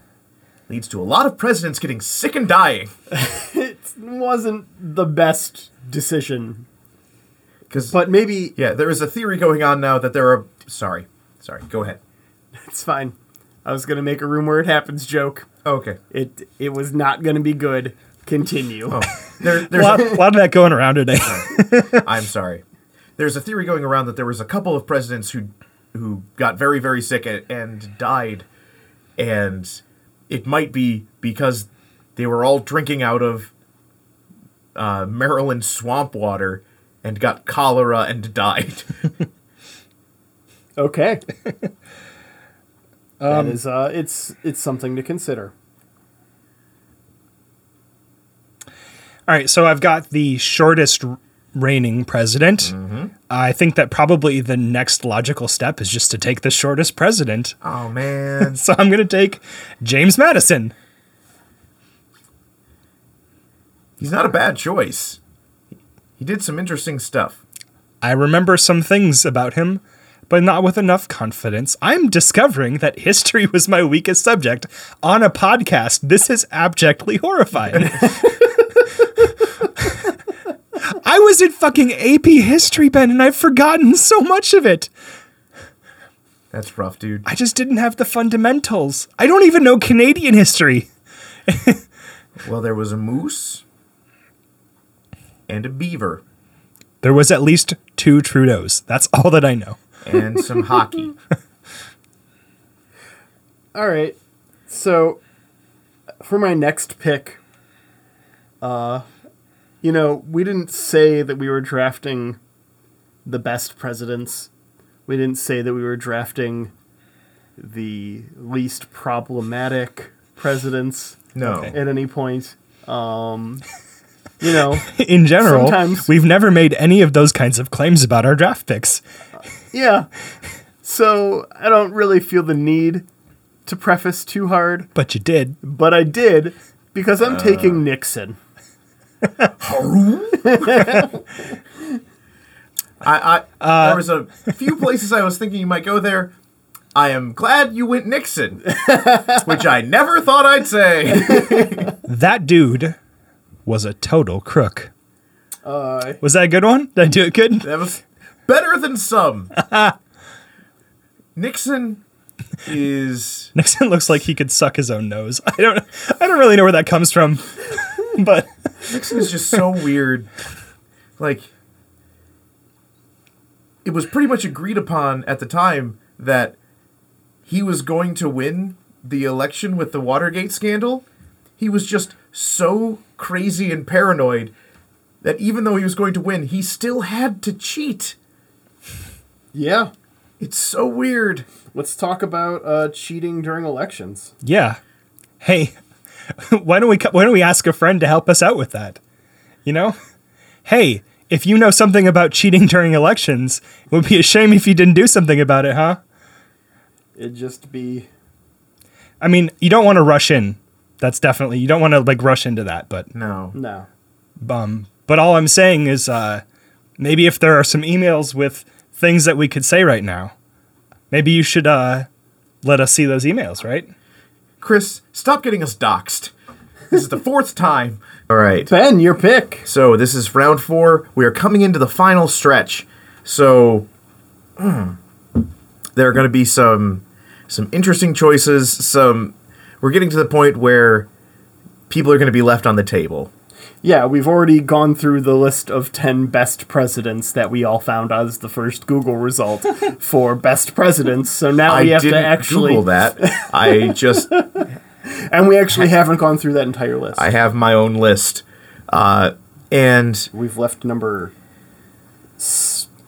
leads to a lot of presidents getting sick and dying. [LAUGHS] It wasn't the best decision, Because, but maybe yeah, there is a theory going on now that there are. Sorry. Sorry. Go ahead. [LAUGHS] it's fine. I was gonna make a room where it happens joke. Okay. It it was not gonna be good. Continue. Oh, [LAUGHS] there, a there's lot, a lot of that going around today. [LAUGHS] I'm sorry. There's a theory going around that there was a couple of presidents who who got very very sick a- and died, and it might be because they were all drinking out of uh, Maryland swamp water and got cholera and died. [LAUGHS] Okay. [LAUGHS] that is uh it's it's something to consider. All right, so I've got the shortest reigning president. I think that probably the next logical step is just to take the shortest president. oh man. [LAUGHS] So I'm going to take James Madison. He's not a bad choice. He did some interesting stuff. I remember some things about him, but not with enough confidence. I'm discovering that history was my weakest subject on a podcast. This is abjectly horrifying. I was in fucking AP history, Ben, and I've forgotten so much of it. That's rough, dude. I just didn't have the fundamentals. I don't even know Canadian history. [LAUGHS] Well, there was a moose and a beaver There was at least two Trudeaus. That's all that I know. and some [LAUGHS] hockey. All right. So for my next pick, uh you know, we didn't say that we were drafting the best presidents. We didn't say that we were drafting the least problematic presidents No. At any point. Um [LAUGHS] you know, [LAUGHS] In general, Sometimes- we've never made any of those kinds of claims about our draft picks. yeah. So I don't really feel the need to preface too hard, But you did. but I did because I'm taking uh. Nixon. [LAUGHS] I, I [LAUGHS] uh, there was a few places I was thinking you might go there. I am glad you went Nixon, which I never thought I'd say. That dude was a total crook. Uh, Was that a good one? Did I do it good? That was better than some. Nixon is [LAUGHS] Nixon looks like he could suck his own nose. I don't I don't really know where that comes from. [LAUGHS] but Nixon is just so weird. Like it was pretty much agreed upon at the time that he was going to win the election with the Watergate scandal. He was just so crazy and paranoid that even though he was going to win, he still had to cheat. yeah. It's so weird. Let's talk about uh, cheating during elections. yeah. Hey, [LAUGHS] why don't we why don't we ask a friend to help us out with that? You know? Hey, if you know something about cheating during elections, it would be a shame if you didn't do something about it, huh? It'd just be. I mean, you don't want to rush in. That's definitely you don't want to like rush into that, but No. No. um but all I'm saying is uh maybe if there are some emails with things that we could say right now, maybe you should uh let us see those emails, right? Chris, stop getting us doxxed. This is the fourth time. [LAUGHS] All right. Ben, your pick. So this is round four. We are coming into the final stretch. So hmm, there are going to be some some interesting choices. Some we're getting to the point where people are going to be left on the table. Yeah, we've already gone through the list of 10 best presidents that we all found as the first Google result [LAUGHS] for best presidents. So now I we have to actually. Google that. I [LAUGHS] just And we actually haven't gone through that entire list. I have my own list, uh, and We've left number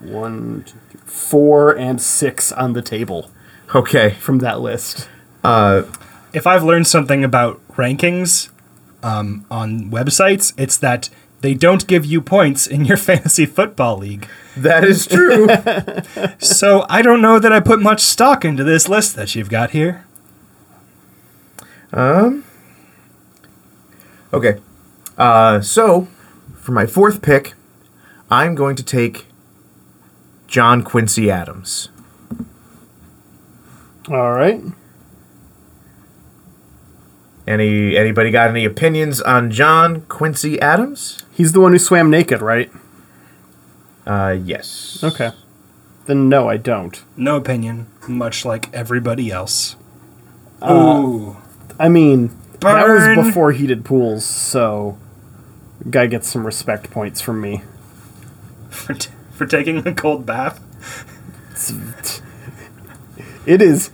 one, two, three, four, and six on the table okay. from that list. If I've learned something about rankings um, on websites, it's that they don't give you points in your [LAUGHS] fantasy football league. That is true. [LAUGHS] So I don't know that I put much stock into this list that you've got here. Um. Okay. Uh, so, for my fourth pick, I'm going to take John Quincy Adams. All right. Any anybody got any opinions on John Quincy Adams? He's the one who swam naked, right? Uh, yes. Okay. Then no, I don't. No opinion, much like everybody else. Uh, Ooh. I mean, that Burn. was before heated pools, so guy gets some respect points from me. For, t- for taking a cold bath. It is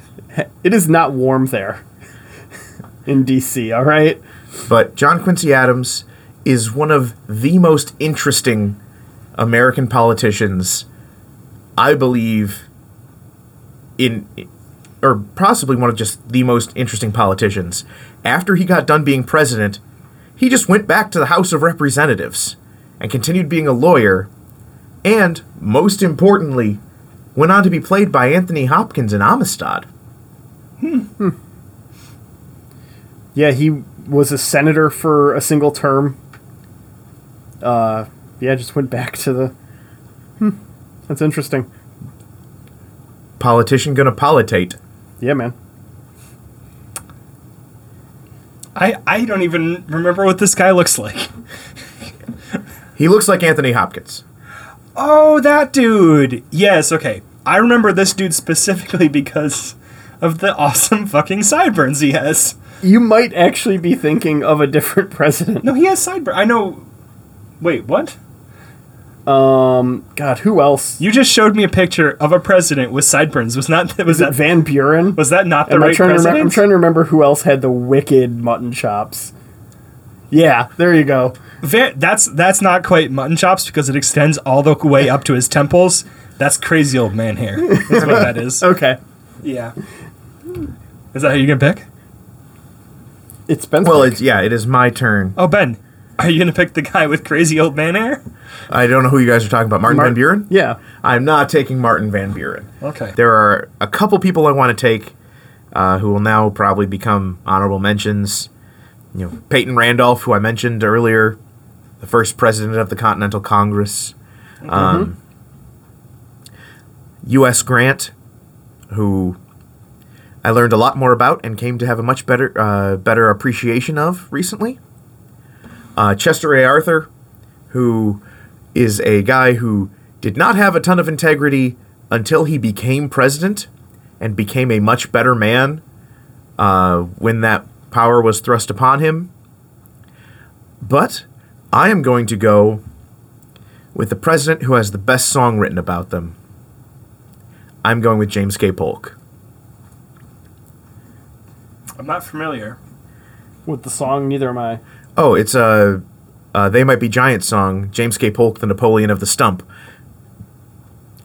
it is not warm there in DC, all right? But John Quincy Adams is one of the most interesting American politicians, I believe, in or possibly one of just the most interesting politicians. After he got done being president, he just went back to the House of Representatives and continued being a lawyer, and most importantly, went on to be played by Anthony Hopkins in Amistad. Hmm. Yeah, he was a senator for a single term. Uh yeah, just went back to the Hmm. That's interesting. Politician gonna politate. Yeah, man. I, I don't even remember what this guy looks like. He looks like Anthony Hopkins. Oh, that dude. Yes, okay. I remember this dude specifically because of the awesome fucking sideburns he has. You might actually be thinking of a different [LAUGHS] president. No, he has sideburns. I know. Wait, what? Um, God, who else? You just showed me a picture of a president with sideburns. Was not was that Van Buren? was that not the Am right to remember? president? I'm trying to remember who else had the wicked mutton chops. Yeah, there you go. Van, that's that's not quite mutton chops because it extends all the way up to his temples. That's crazy old man hair. That's what that is. [LAUGHS] Okay, Yeah. Is that how you're gonna pick? It's been Well, it's yeah, it is my turn. Oh, Ben, are you gonna pick the guy with crazy old man hair? I don't know who you guys are talking about. Martin Mar- Van Buren? Yeah, I'm not taking Martin Van Buren. Okay. There are a couple people I want to take uh, who will now probably become honorable mentions. You know, Peyton Randolph, who I mentioned earlier, the first president of the Continental Congress. Um, U.S. Grant, who I learned a lot more about and came to have a much better uh, better appreciation of recently. Uh, Chester A. Arthur, who is a guy who did not have a ton of integrity until he became president and became a much better man uh, when that power was thrust upon him. But I am going to go with the president who has the best song written about them. I'm going with James K. Polk. I'm not familiar. with the song. Neither am I. Oh, it's a uh, "They Might Be Giants" song. James K. Polk, the Napoleon of the Stump.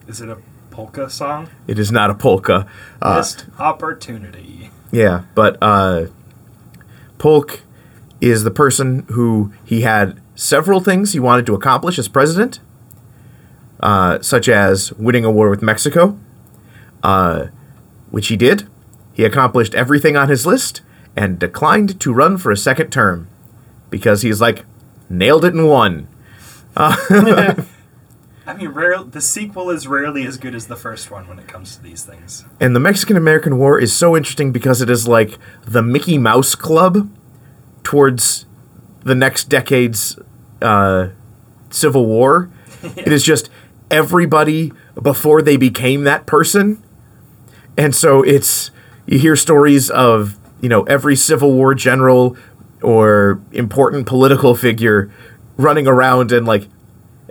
Is it a polka song? It is not a polka. Uh, Missed opportunity. Yeah, but uh, Polk is the person who he had several things he wanted to accomplish as president, uh, such as winning a war with Mexico, uh, which he did. He accomplished everything on his list and declined to run for a second term because he's like, nailed it and won. [LAUGHS] I mean, rare, the sequel is rarely as good as the first one when it comes to these things. And the Mexican American War is so interesting because it is like the Mickey Mouse Club towards the next decade's uh, Civil War. [LAUGHS] It is just everybody before they became that person. And so it's, you hear stories of, you know, every Civil War general or important political figure running around and like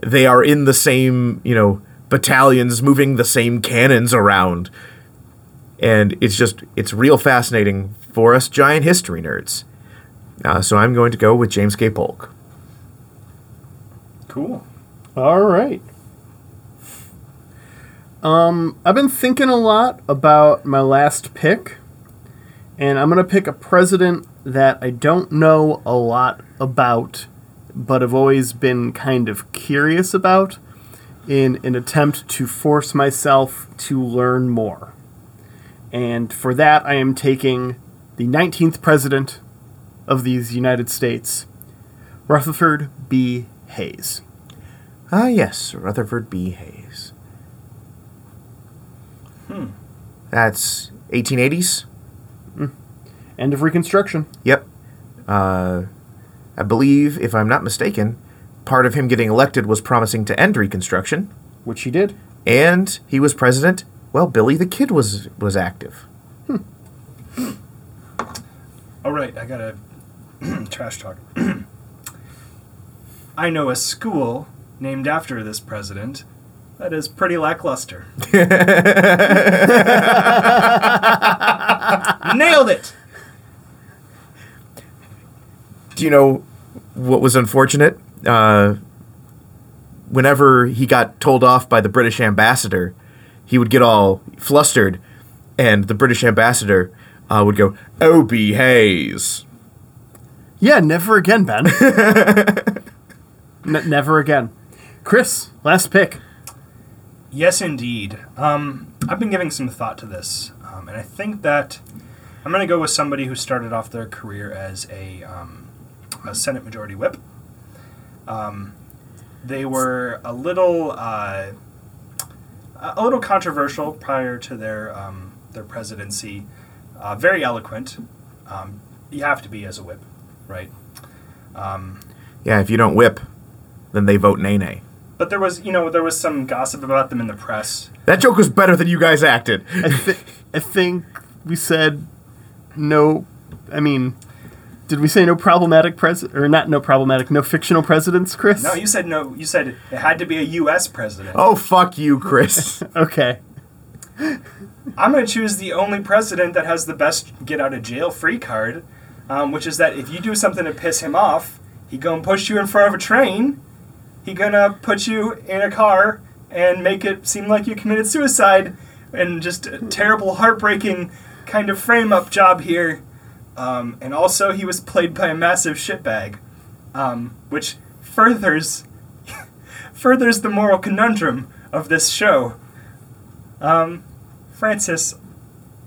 they are in the same, you know, battalions moving the same cannons around. And it's just, it's real fascinating for us giant history nerds. Uh, so I'm going to go with James K. Polk. Cool. All right. Um, I've been thinking a lot about my last pick, and I'm gonna pick a president that I don't know a lot about, but have always been kind of curious about, in an attempt to force myself to learn more. And for that, I am taking the 19th president of these United States, Rutherford B. Hayes. Ah, yes, Rutherford B. Hayes. Hmm. That's 1880s? End of Reconstruction. Yep. Uh, I believe, if I'm not mistaken, part of him getting elected was promising to end Reconstruction, Which he did. and he was president. Well, Billy the Kid was was active. All right, I gotta [CLEARS THROAT] trash talk. [CLEARS THROAT] I know a school named after this president that is pretty lackluster. [LAUGHS] Nailed it! Do you know what was unfortunate? Uh, whenever he got told off by the British ambassador, he would get all flustered, and the British ambassador uh, would go, "O.B. Hayes." Yeah, never again, Ben. [LAUGHS] N- never again. Chris, last pick. Yes, indeed. Um, I've been giving some thought to this, um, and I think that I'm going to go with somebody who started off their career as a, um, a Senate Majority Whip. Um, they were a little uh, a little controversial prior to their um, their presidency. Uh, very eloquent. Um, you have to be as a whip, right? Yeah, if you don't whip, then they vote nay nay. But there was, you know, there was some gossip about them in the press. That joke was better than you guys acted. I, th- I think we said no. I mean, did we say no problematic president or not? No problematic. No fictional presidents, Chris. No, you said no. You said it had to be a U.S. president. Oh, fuck you, Chris. [LAUGHS] [LAUGHS] Okay. I'm going to choose the only president that has the best get out of jail free card, um, which is that if you do something to piss him off, he gonna push you in front of a train. He gonna put you in a car and make it seem like you committed suicide, and just a terrible, heartbreaking kind of frame up job here. Um, and also, he was played by a massive shitbag, um, which furthers [LAUGHS] furthers the moral conundrum of this show. Um, Francis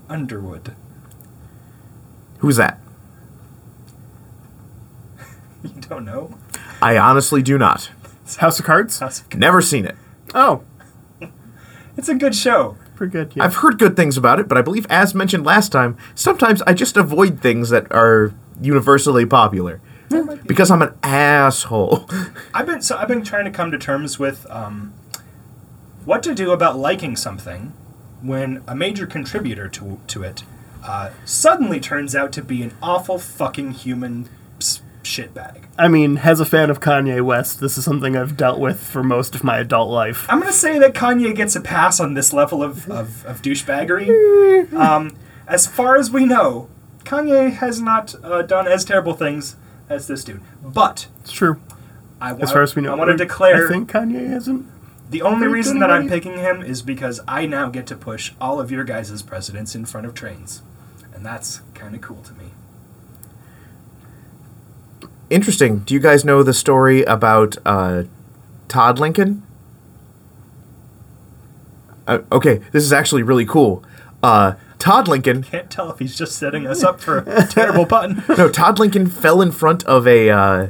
Underwood. Who's that? [LAUGHS] You don't know? I honestly do not. House of Cards. That's- Never seen it. Oh, It's a good show. pretty good. Yeah. I've heard good things about it, but I believe, as mentioned last time, sometimes I just avoid things that are universally popular because I'm an asshole. I've been so I've been trying to come to terms with um, what to do about liking something when a major contributor to to it uh, suddenly turns out to be an awful fucking human s- shitbag. I mean, as a fan of Kanye West, this is something I've dealt with for most of my adult life. I'm gonna say that Kanye gets a pass on this level of, of, of douchebaggery. [LAUGHS] Um, as far as we know, Kanye has not uh, done as terrible things as this dude. But It's true. I, As far as we know, I want to declare I think Kanye hasn't. the only reason that I'm picking him is because I now get to push all of your guys' presidents in front of trains, and that's kind of cool to me. Interesting. Do you guys know the story about uh, Todd Lincoln? Uh, okay, this is actually really cool. Uh, Todd Lincoln, Can't tell if he's just setting us up for a terrible pun. [LAUGHS] no, Todd Lincoln fell in front of a uh,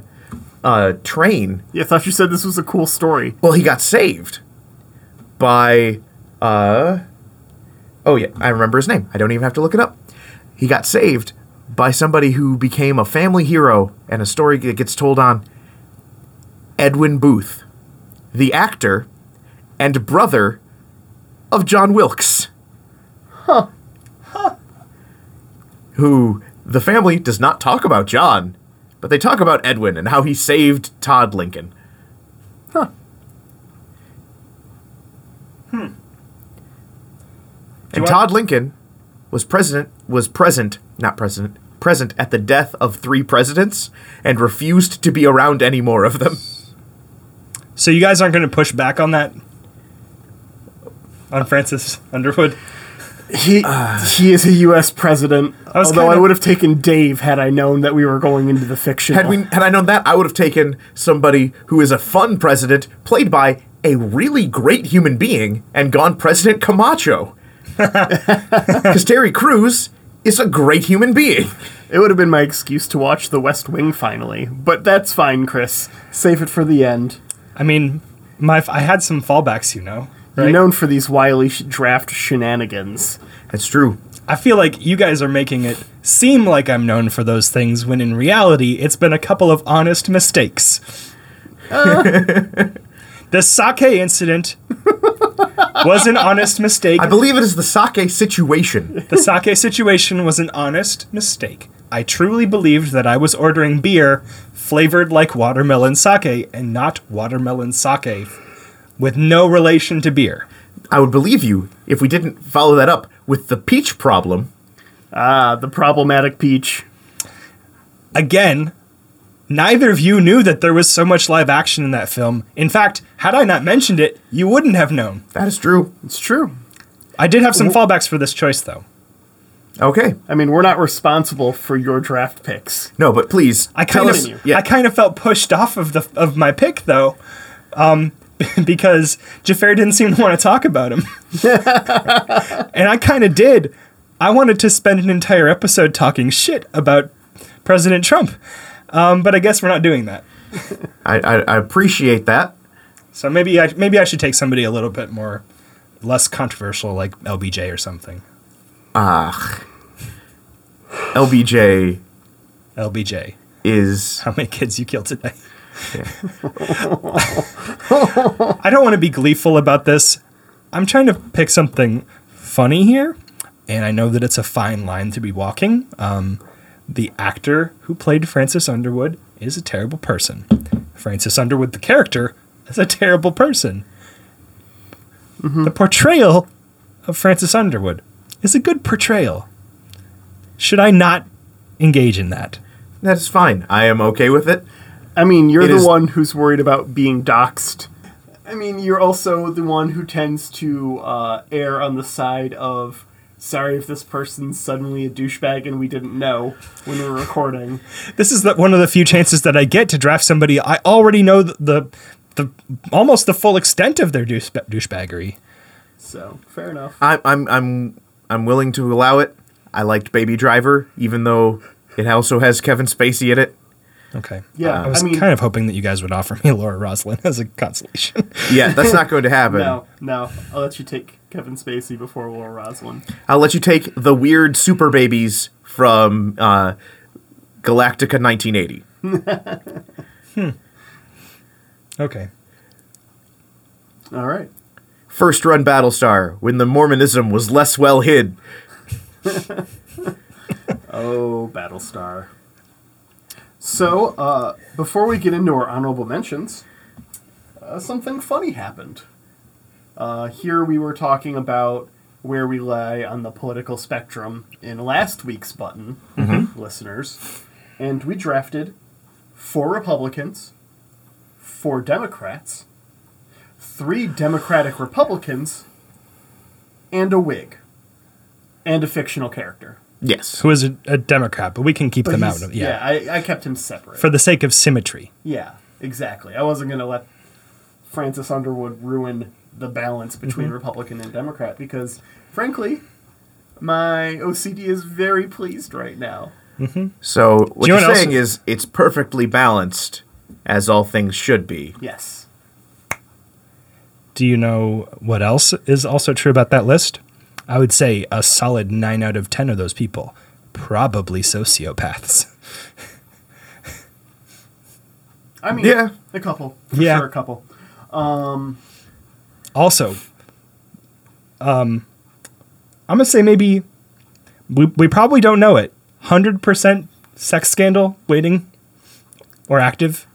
uh, train Yeah, I thought you said this was a cool story. Well, he got saved by uh Oh yeah, I remember his name. I don't even have to look it up. He got saved by somebody who became a family hero and a story that gets told on Edwin Booth, the actor and brother of John Wilkes. Huh. Huh. Who the family does not talk about John, but they talk about Edwin and how he saved Todd Lincoln. Huh. Hmm. And Todd Lincoln was president was present, not president, present at the death of three presidents and refused to be around any more of them. So you guys aren't going to push back on that? On Francis Underwood? He uh. he is a U.S. president. was although I kinda- would have taken Dave had I known that we were going into the fiction. Had we had I known that, I would have taken somebody who is a fun president played by a really great human being and gone President Camacho. [LAUGHS] Because Terry Crews is a great human being. It would have been my excuse to watch The West Wing finally, but that's fine, Chris. Save it for the end. I mean, my I had some fallbacks, you know. You're known for these wily sh- draft shenanigans. That's true. I feel like you guys are making it seem like I'm known for those things when in reality it's been a couple of honest mistakes. [LAUGHS] [LAUGHS] the sake incident [LAUGHS] was an honest mistake. I believe it is the sake situation. The sake situation was an honest mistake. I truly believed that I was ordering beer flavored like watermelon sake and not watermelon sake with no relation to beer. I would believe you if we didn't follow that up with the peach problem. Ah, the problematic peach. Again, neither of you knew that there was so much live action in that film. In fact, had I not mentioned it, you wouldn't have known. That is true. It's true. I did have some fallbacks for this choice, though. Okay. I mean, we're not responsible for your draft picks. No, but please I kind us. of, Yeah. I kind of felt pushed off of the of my pick though, um, [LAUGHS] because Jafar didn't seem to want to talk about him, [LAUGHS] and I kind of did. I wanted to spend an entire episode talking shit about President Trump, um, but I guess we're not doing that. I, I, I appreciate that. So maybe I maybe I should take somebody a little bit more less controversial, like LBJ or something. Ah, LBJ LBJ. is. How many kids you killed today? [LAUGHS] I don't want to be gleeful about this. I'm trying to pick something funny here, and I know that it's a fine line to be walking. Um, the actor who played Francis Underwood is a terrible person. Francis Underwood, the character, is a terrible person. The portrayal of Francis Underwood is a good portrayal. Should I not engage in that? That is fine. I am okay with it. I mean, you're It the is- one who's worried about being doxxed. I mean, you're also the one who tends to uh, err on the side of sorry if this person's suddenly a douchebag and we didn't know when we were recording. This is the, one of the few chances that I get to draft somebody I already know the the, the almost the full extent of their douche, douchebaggery. So, fair enough. I'm I'm I'm I'm willing to allow it. I liked Baby Driver, even though it also has Kevin Spacey in it. Okay. Yeah, I was I mean- kind of hoping that you guys would offer me [LAUGHS] Laura Roslin as a consolation. Yeah, that's not going to happen. [LAUGHS] No, no. I'll let you take Kevin Spacey before Laura Roslin. I'll let you take the weird super babies from uh, Galactica 1980. okay. All right. First run Battlestar, when the Mormonism was less well hid. [LAUGHS] Oh, Battlestar. So, uh, before we get into our honorable mentions, uh, something funny happened. Uh, here we were talking about where we lie on the political spectrum in last week's button, listeners, and we drafted four Republicans, four Democrats, three Democratic Republicans, and a Whig, and a fictional character. Yes. Who is a, a Democrat, but we can keep But them out. Of, yeah. I, I kept him separate. For the sake of symmetry. yeah, exactly. I wasn't going to let Francis Underwood ruin the balance between Mm-hmm. Republican and Democrat because, frankly, my OCD is very pleased right now. So what you know you're saying else- is it's perfectly balanced, as all things should be. Yes. Do you know what else is also true about that list? I would say a solid 9 out of 10 of those people probably sociopaths. I mean, Yeah. a couple. For Yeah. sure, a couple. Also, um, I'm gonna say maybe we we probably don't know it. Hundred percent sex scandal waiting or active?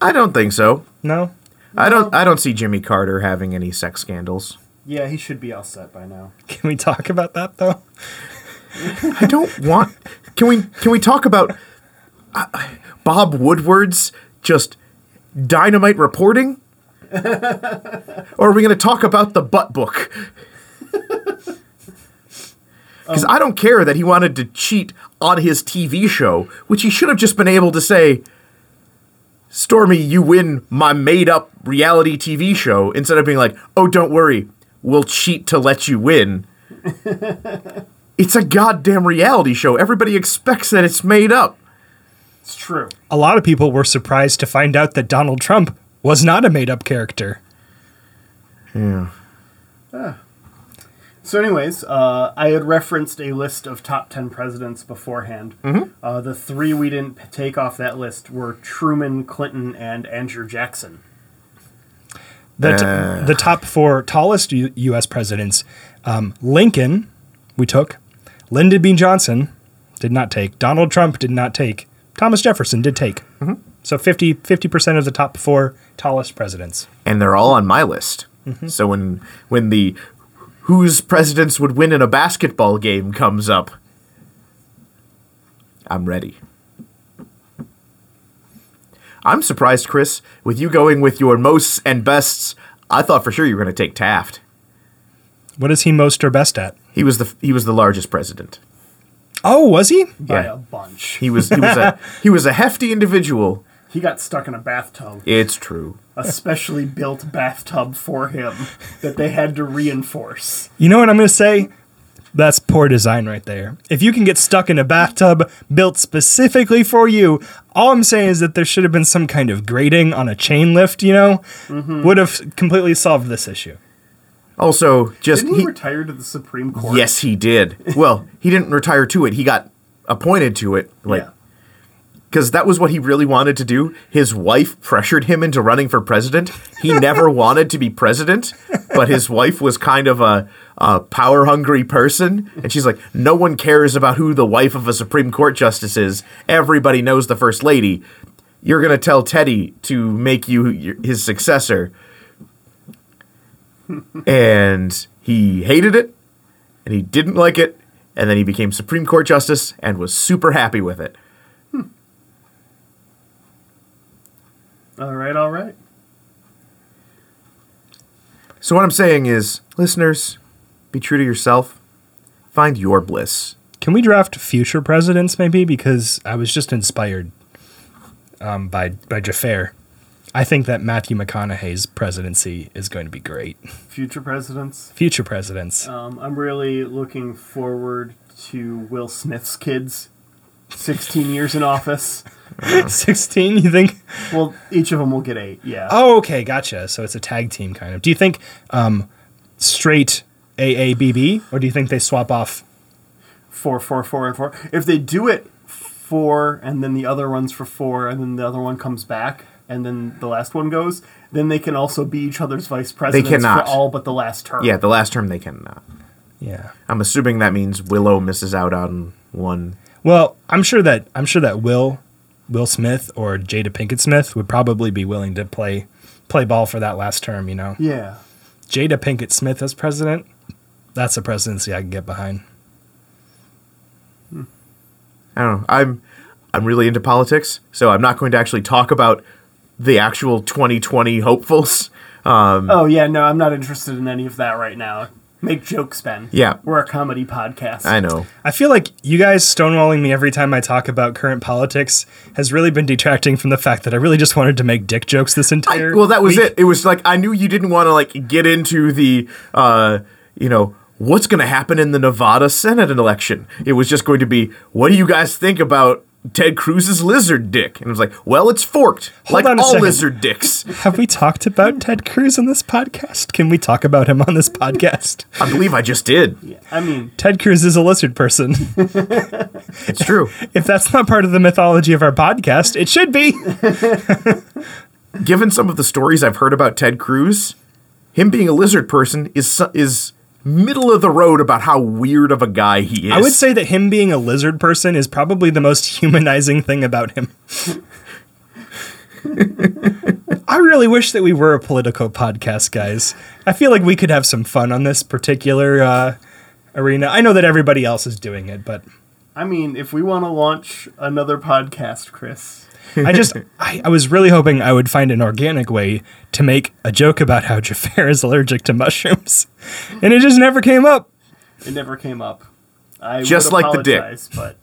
I don't think so. No. I don't. I don't see Jimmy Carter having any sex scandals. Yeah, he should be all set by now. [LAUGHS] Can we talk about that though? [LAUGHS] I don't want. Can we? Can we talk about uh, Bob Woodward's just dynamite reporting? [LAUGHS] or are we going to talk about the butt book? [LAUGHS] Because I don't care that he wanted to cheat on his TV show, which he should have just been able to say, Stormy, you win my made up reality TV show, instead of being like, oh, don't worry, we'll cheat to let you win. [LAUGHS] It's a goddamn reality show. Everybody expects that it's made up. It's true. A lot of people were surprised to find out that Donald Trump was not a made up character. Yeah. Ah. So, anyways, uh, I had referenced a list of top 10 presidents beforehand. Uh, the three we didn't take off that list were Truman, Clinton, and Andrew Jackson. The, t- Uh. the top four tallest U- U.S. presidents um, Lincoln, we took. Lyndon B. Johnson did not take. Donald Trump did not take. Thomas Jefferson did take. So 50, 50% of the top four tallest presidents. And they're all on my list. Mm-hmm. So when when the whose presidents would win in a basketball game comes up, I'm ready. I'm surprised, Chris, with you going with your most and bests. I thought for sure you were going to take Taft. What is he most or best at? He was the he was the largest president. Oh, was he? By Yeah. a bunch. He was he was a [LAUGHS] he was a hefty individual. He got stuck in a bathtub, It's true. a specially built bathtub for him that they had to reinforce. You know what I'm going to say? That's poor design right there. If you can get stuck in a bathtub built specifically for you, all I'm saying is that there should have been some kind of grating on a chain lift, you know, mm-hmm. would have completely solved this issue. Also, just Didn't he, he- retire to the Supreme Court? Yes, he did. Well, he didn't retire to it. He got appointed to it, like Yeah. Because that was what he really wanted to do. His wife pressured him into running for president. He never [LAUGHS] wanted to be president, but his wife was kind of a, a power hungry person, and she's like, "No one cares about who the wife of a Supreme Court justice is. Everybody knows the first lady. You're gonna tell Teddy to make you his successor." and he hated it and he didn't like it and then he became supreme court justice and was super happy with it All right, all right. so what i'm saying is listeners be true to yourself find your bliss Can we draft future presidents maybe? Because I was just inspired um, by by Jafar. I think that Matthew McConaughey's presidency is going to be great. Future presidents. Future presidents. Um, I'm really looking forward to Will Smith's kids. 16 years in office. [LAUGHS] 16, you think? Well, each of them will get eight. Yeah. Oh, okay, gotcha. So it's a tag team kind of. Do you think um, straight AABB, or do you think they swap off? Four, four, four, and four. If they do it four, and then the other one's for four, and then the other one comes back, and then the last one goes, then they can also be each other's vice presidents cannot. for all but the last term. yeah the last term they cannot Yeah. i'm assuming that means willow misses out on one Well, I'm sure that I'm sure that Will Will Smith or Jada Pinkett Smith would probably be willing to play play ball for that last term. You know, Yeah. Jada Pinkett Smith as president. That's a presidency I can get behind. Hmm. i don't know i'm i'm really into politics so i'm not going to actually talk about the actual 2020 hopefuls [LAUGHS] um, Oh, yeah, no, I'm not interested in any of that right now. Make jokes, Ben. Yeah. We're a comedy podcast. i know I feel like you guys stonewalling me every time I talk about current politics has really been detracting from the fact that I really just wanted to make dick jokes this I, entire. well, that was week. it. It was like I knew you didn't want to like get into the, uh, you know, what's going to happen in the Nevada Senate election. It was just going to be, what do you guys think about Ted Cruz's lizard dick? And I was like, well, it's forked, Hold like all second. lizard dicks. Have we talked about Ted Cruz on this podcast? Can we talk about him on this podcast? [LAUGHS] I believe I just did. Yeah, I mean, Ted Cruz is a lizard person. [LAUGHS] It's true. if that's not part of the mythology of our podcast, it should be. [LAUGHS] Given some of the stories I've heard about Ted Cruz, him being a lizard person is is middle of the road about how weird of a guy he is. I would say that him being a lizard person is probably the most [LAUGHS] humanizing thing about him. I really wish that we were a political podcast, guys. I feel like we could have some fun on this particular uh, arena. I know that everybody else is doing it, but I mean, if we want to launch another podcast, Chris, I just [LAUGHS] I, I was really hoping I would find an organic way to make a joke about how Jafar is allergic to mushrooms, and it just never came up. it never came up. I Just would like the dick. but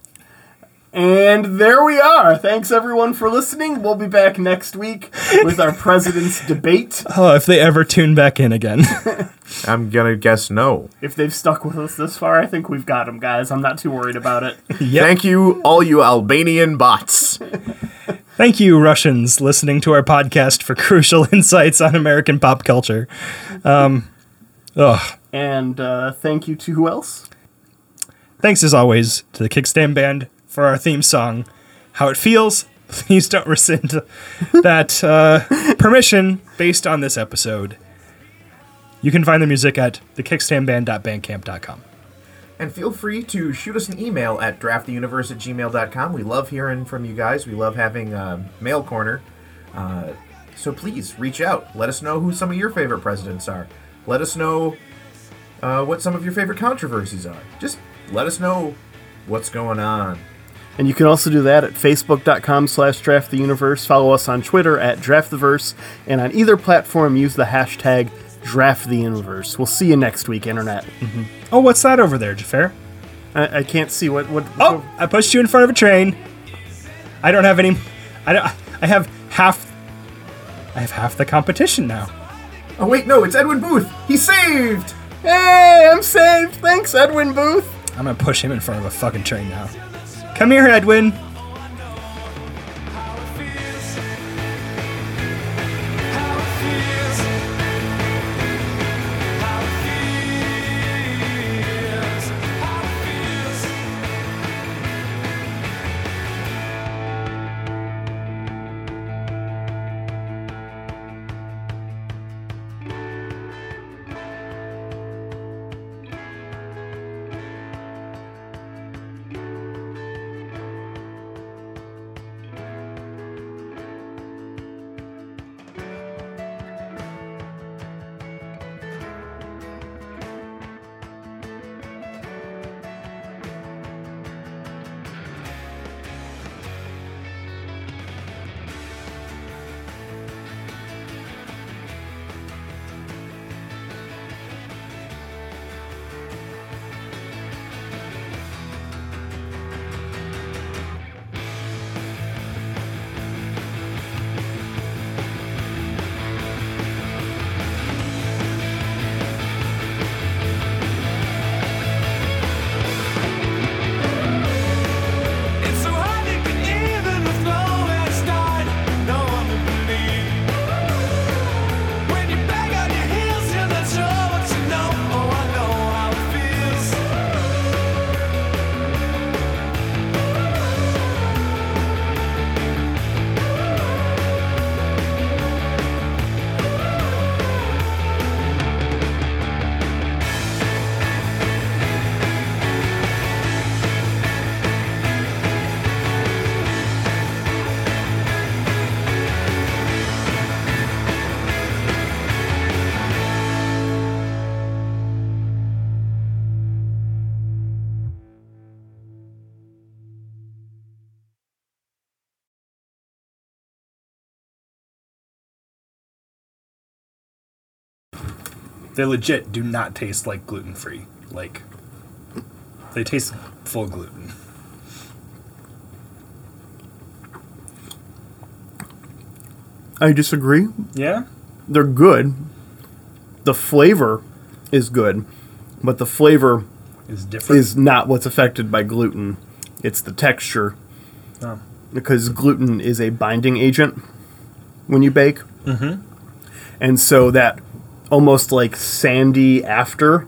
And there we are. Thanks everyone for listening. We'll be back next week with our [LAUGHS] president's debate. Oh, if they ever tune back in again. [LAUGHS] I'm gonna guess no. If they've stuck with us this far, I think we've got them, guys. I'm not too worried about it. [LAUGHS] Yep. Thank you, all you Albanian bots. Thank you, Russians, listening to our podcast for crucial insights on American pop culture. Um, ugh. And uh, thank you to who else? Thanks as always to the Kickstand Band for our theme song, How It Feels. [LAUGHS] Please don't rescind [LAUGHS] that uh, permission based on this episode. You can find the music at thekickstandband.bandcamp.com. And feel free to shoot us an email at drafttheuniverse at gmail.com. We love hearing from you guys. We love having uh, Mail Corner. Uh, so please reach out. Let us know who some of your favorite presidents are. Let us know uh, what some of your favorite controversies are. Just let us know what's going on. And you can also do that at facebook.com slash drafttheuniverse. Follow us on Twitter at drafttheverse. And on either platform, use the hashtag drafttheuniverse. We'll see you next week, Internet. Mm-hmm. Oh, what's that over there, Jafar? I, I can't see what... what Oh, I pushed you in front of a train. I don't have any. I don't. I have half. I have half the competition now. Oh, wait, no, it's Edwin Booth. He's saved! Hey, I'm saved! Thanks, Edwin Booth! I'm gonna push him in front of a fucking train now. Come here, Edwin. They legit do not taste like gluten free. Like they taste full gluten. I disagree. Yeah. They're good. The flavor is good, but the flavor Is different. is not what's affected by gluten. It's the texture Oh. because gluten is a binding agent when you bake. Mm-hmm. And so that almost like sandy after,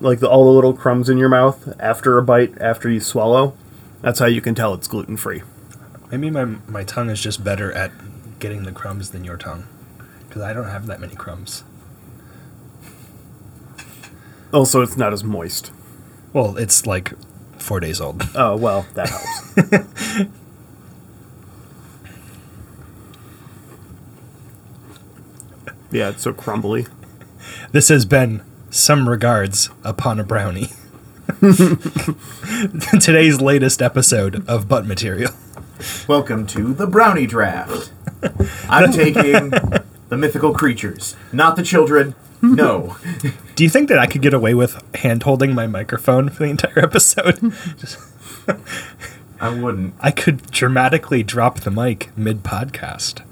like the, all the little crumbs in your mouth after a bite, after you swallow, that's how you can tell it's gluten free. Maybe my my tongue is just better at getting the crumbs than your tongue, because I don't have that many crumbs. Also, it's not as moist. Well, it's like four days old. Oh, well, that helps. [LAUGHS] yeah, it's so crumbly. This has been some regards upon a brownie. [LAUGHS] Today's latest episode of Butt Material. Welcome to the Brownie Draft. I'm [LAUGHS] taking the mythical creatures, not the children, no. [LAUGHS] Do you think that I could get away with hand holding my microphone for the entire episode? Just- I wouldn't. I could dramatically drop the mic mid podcast.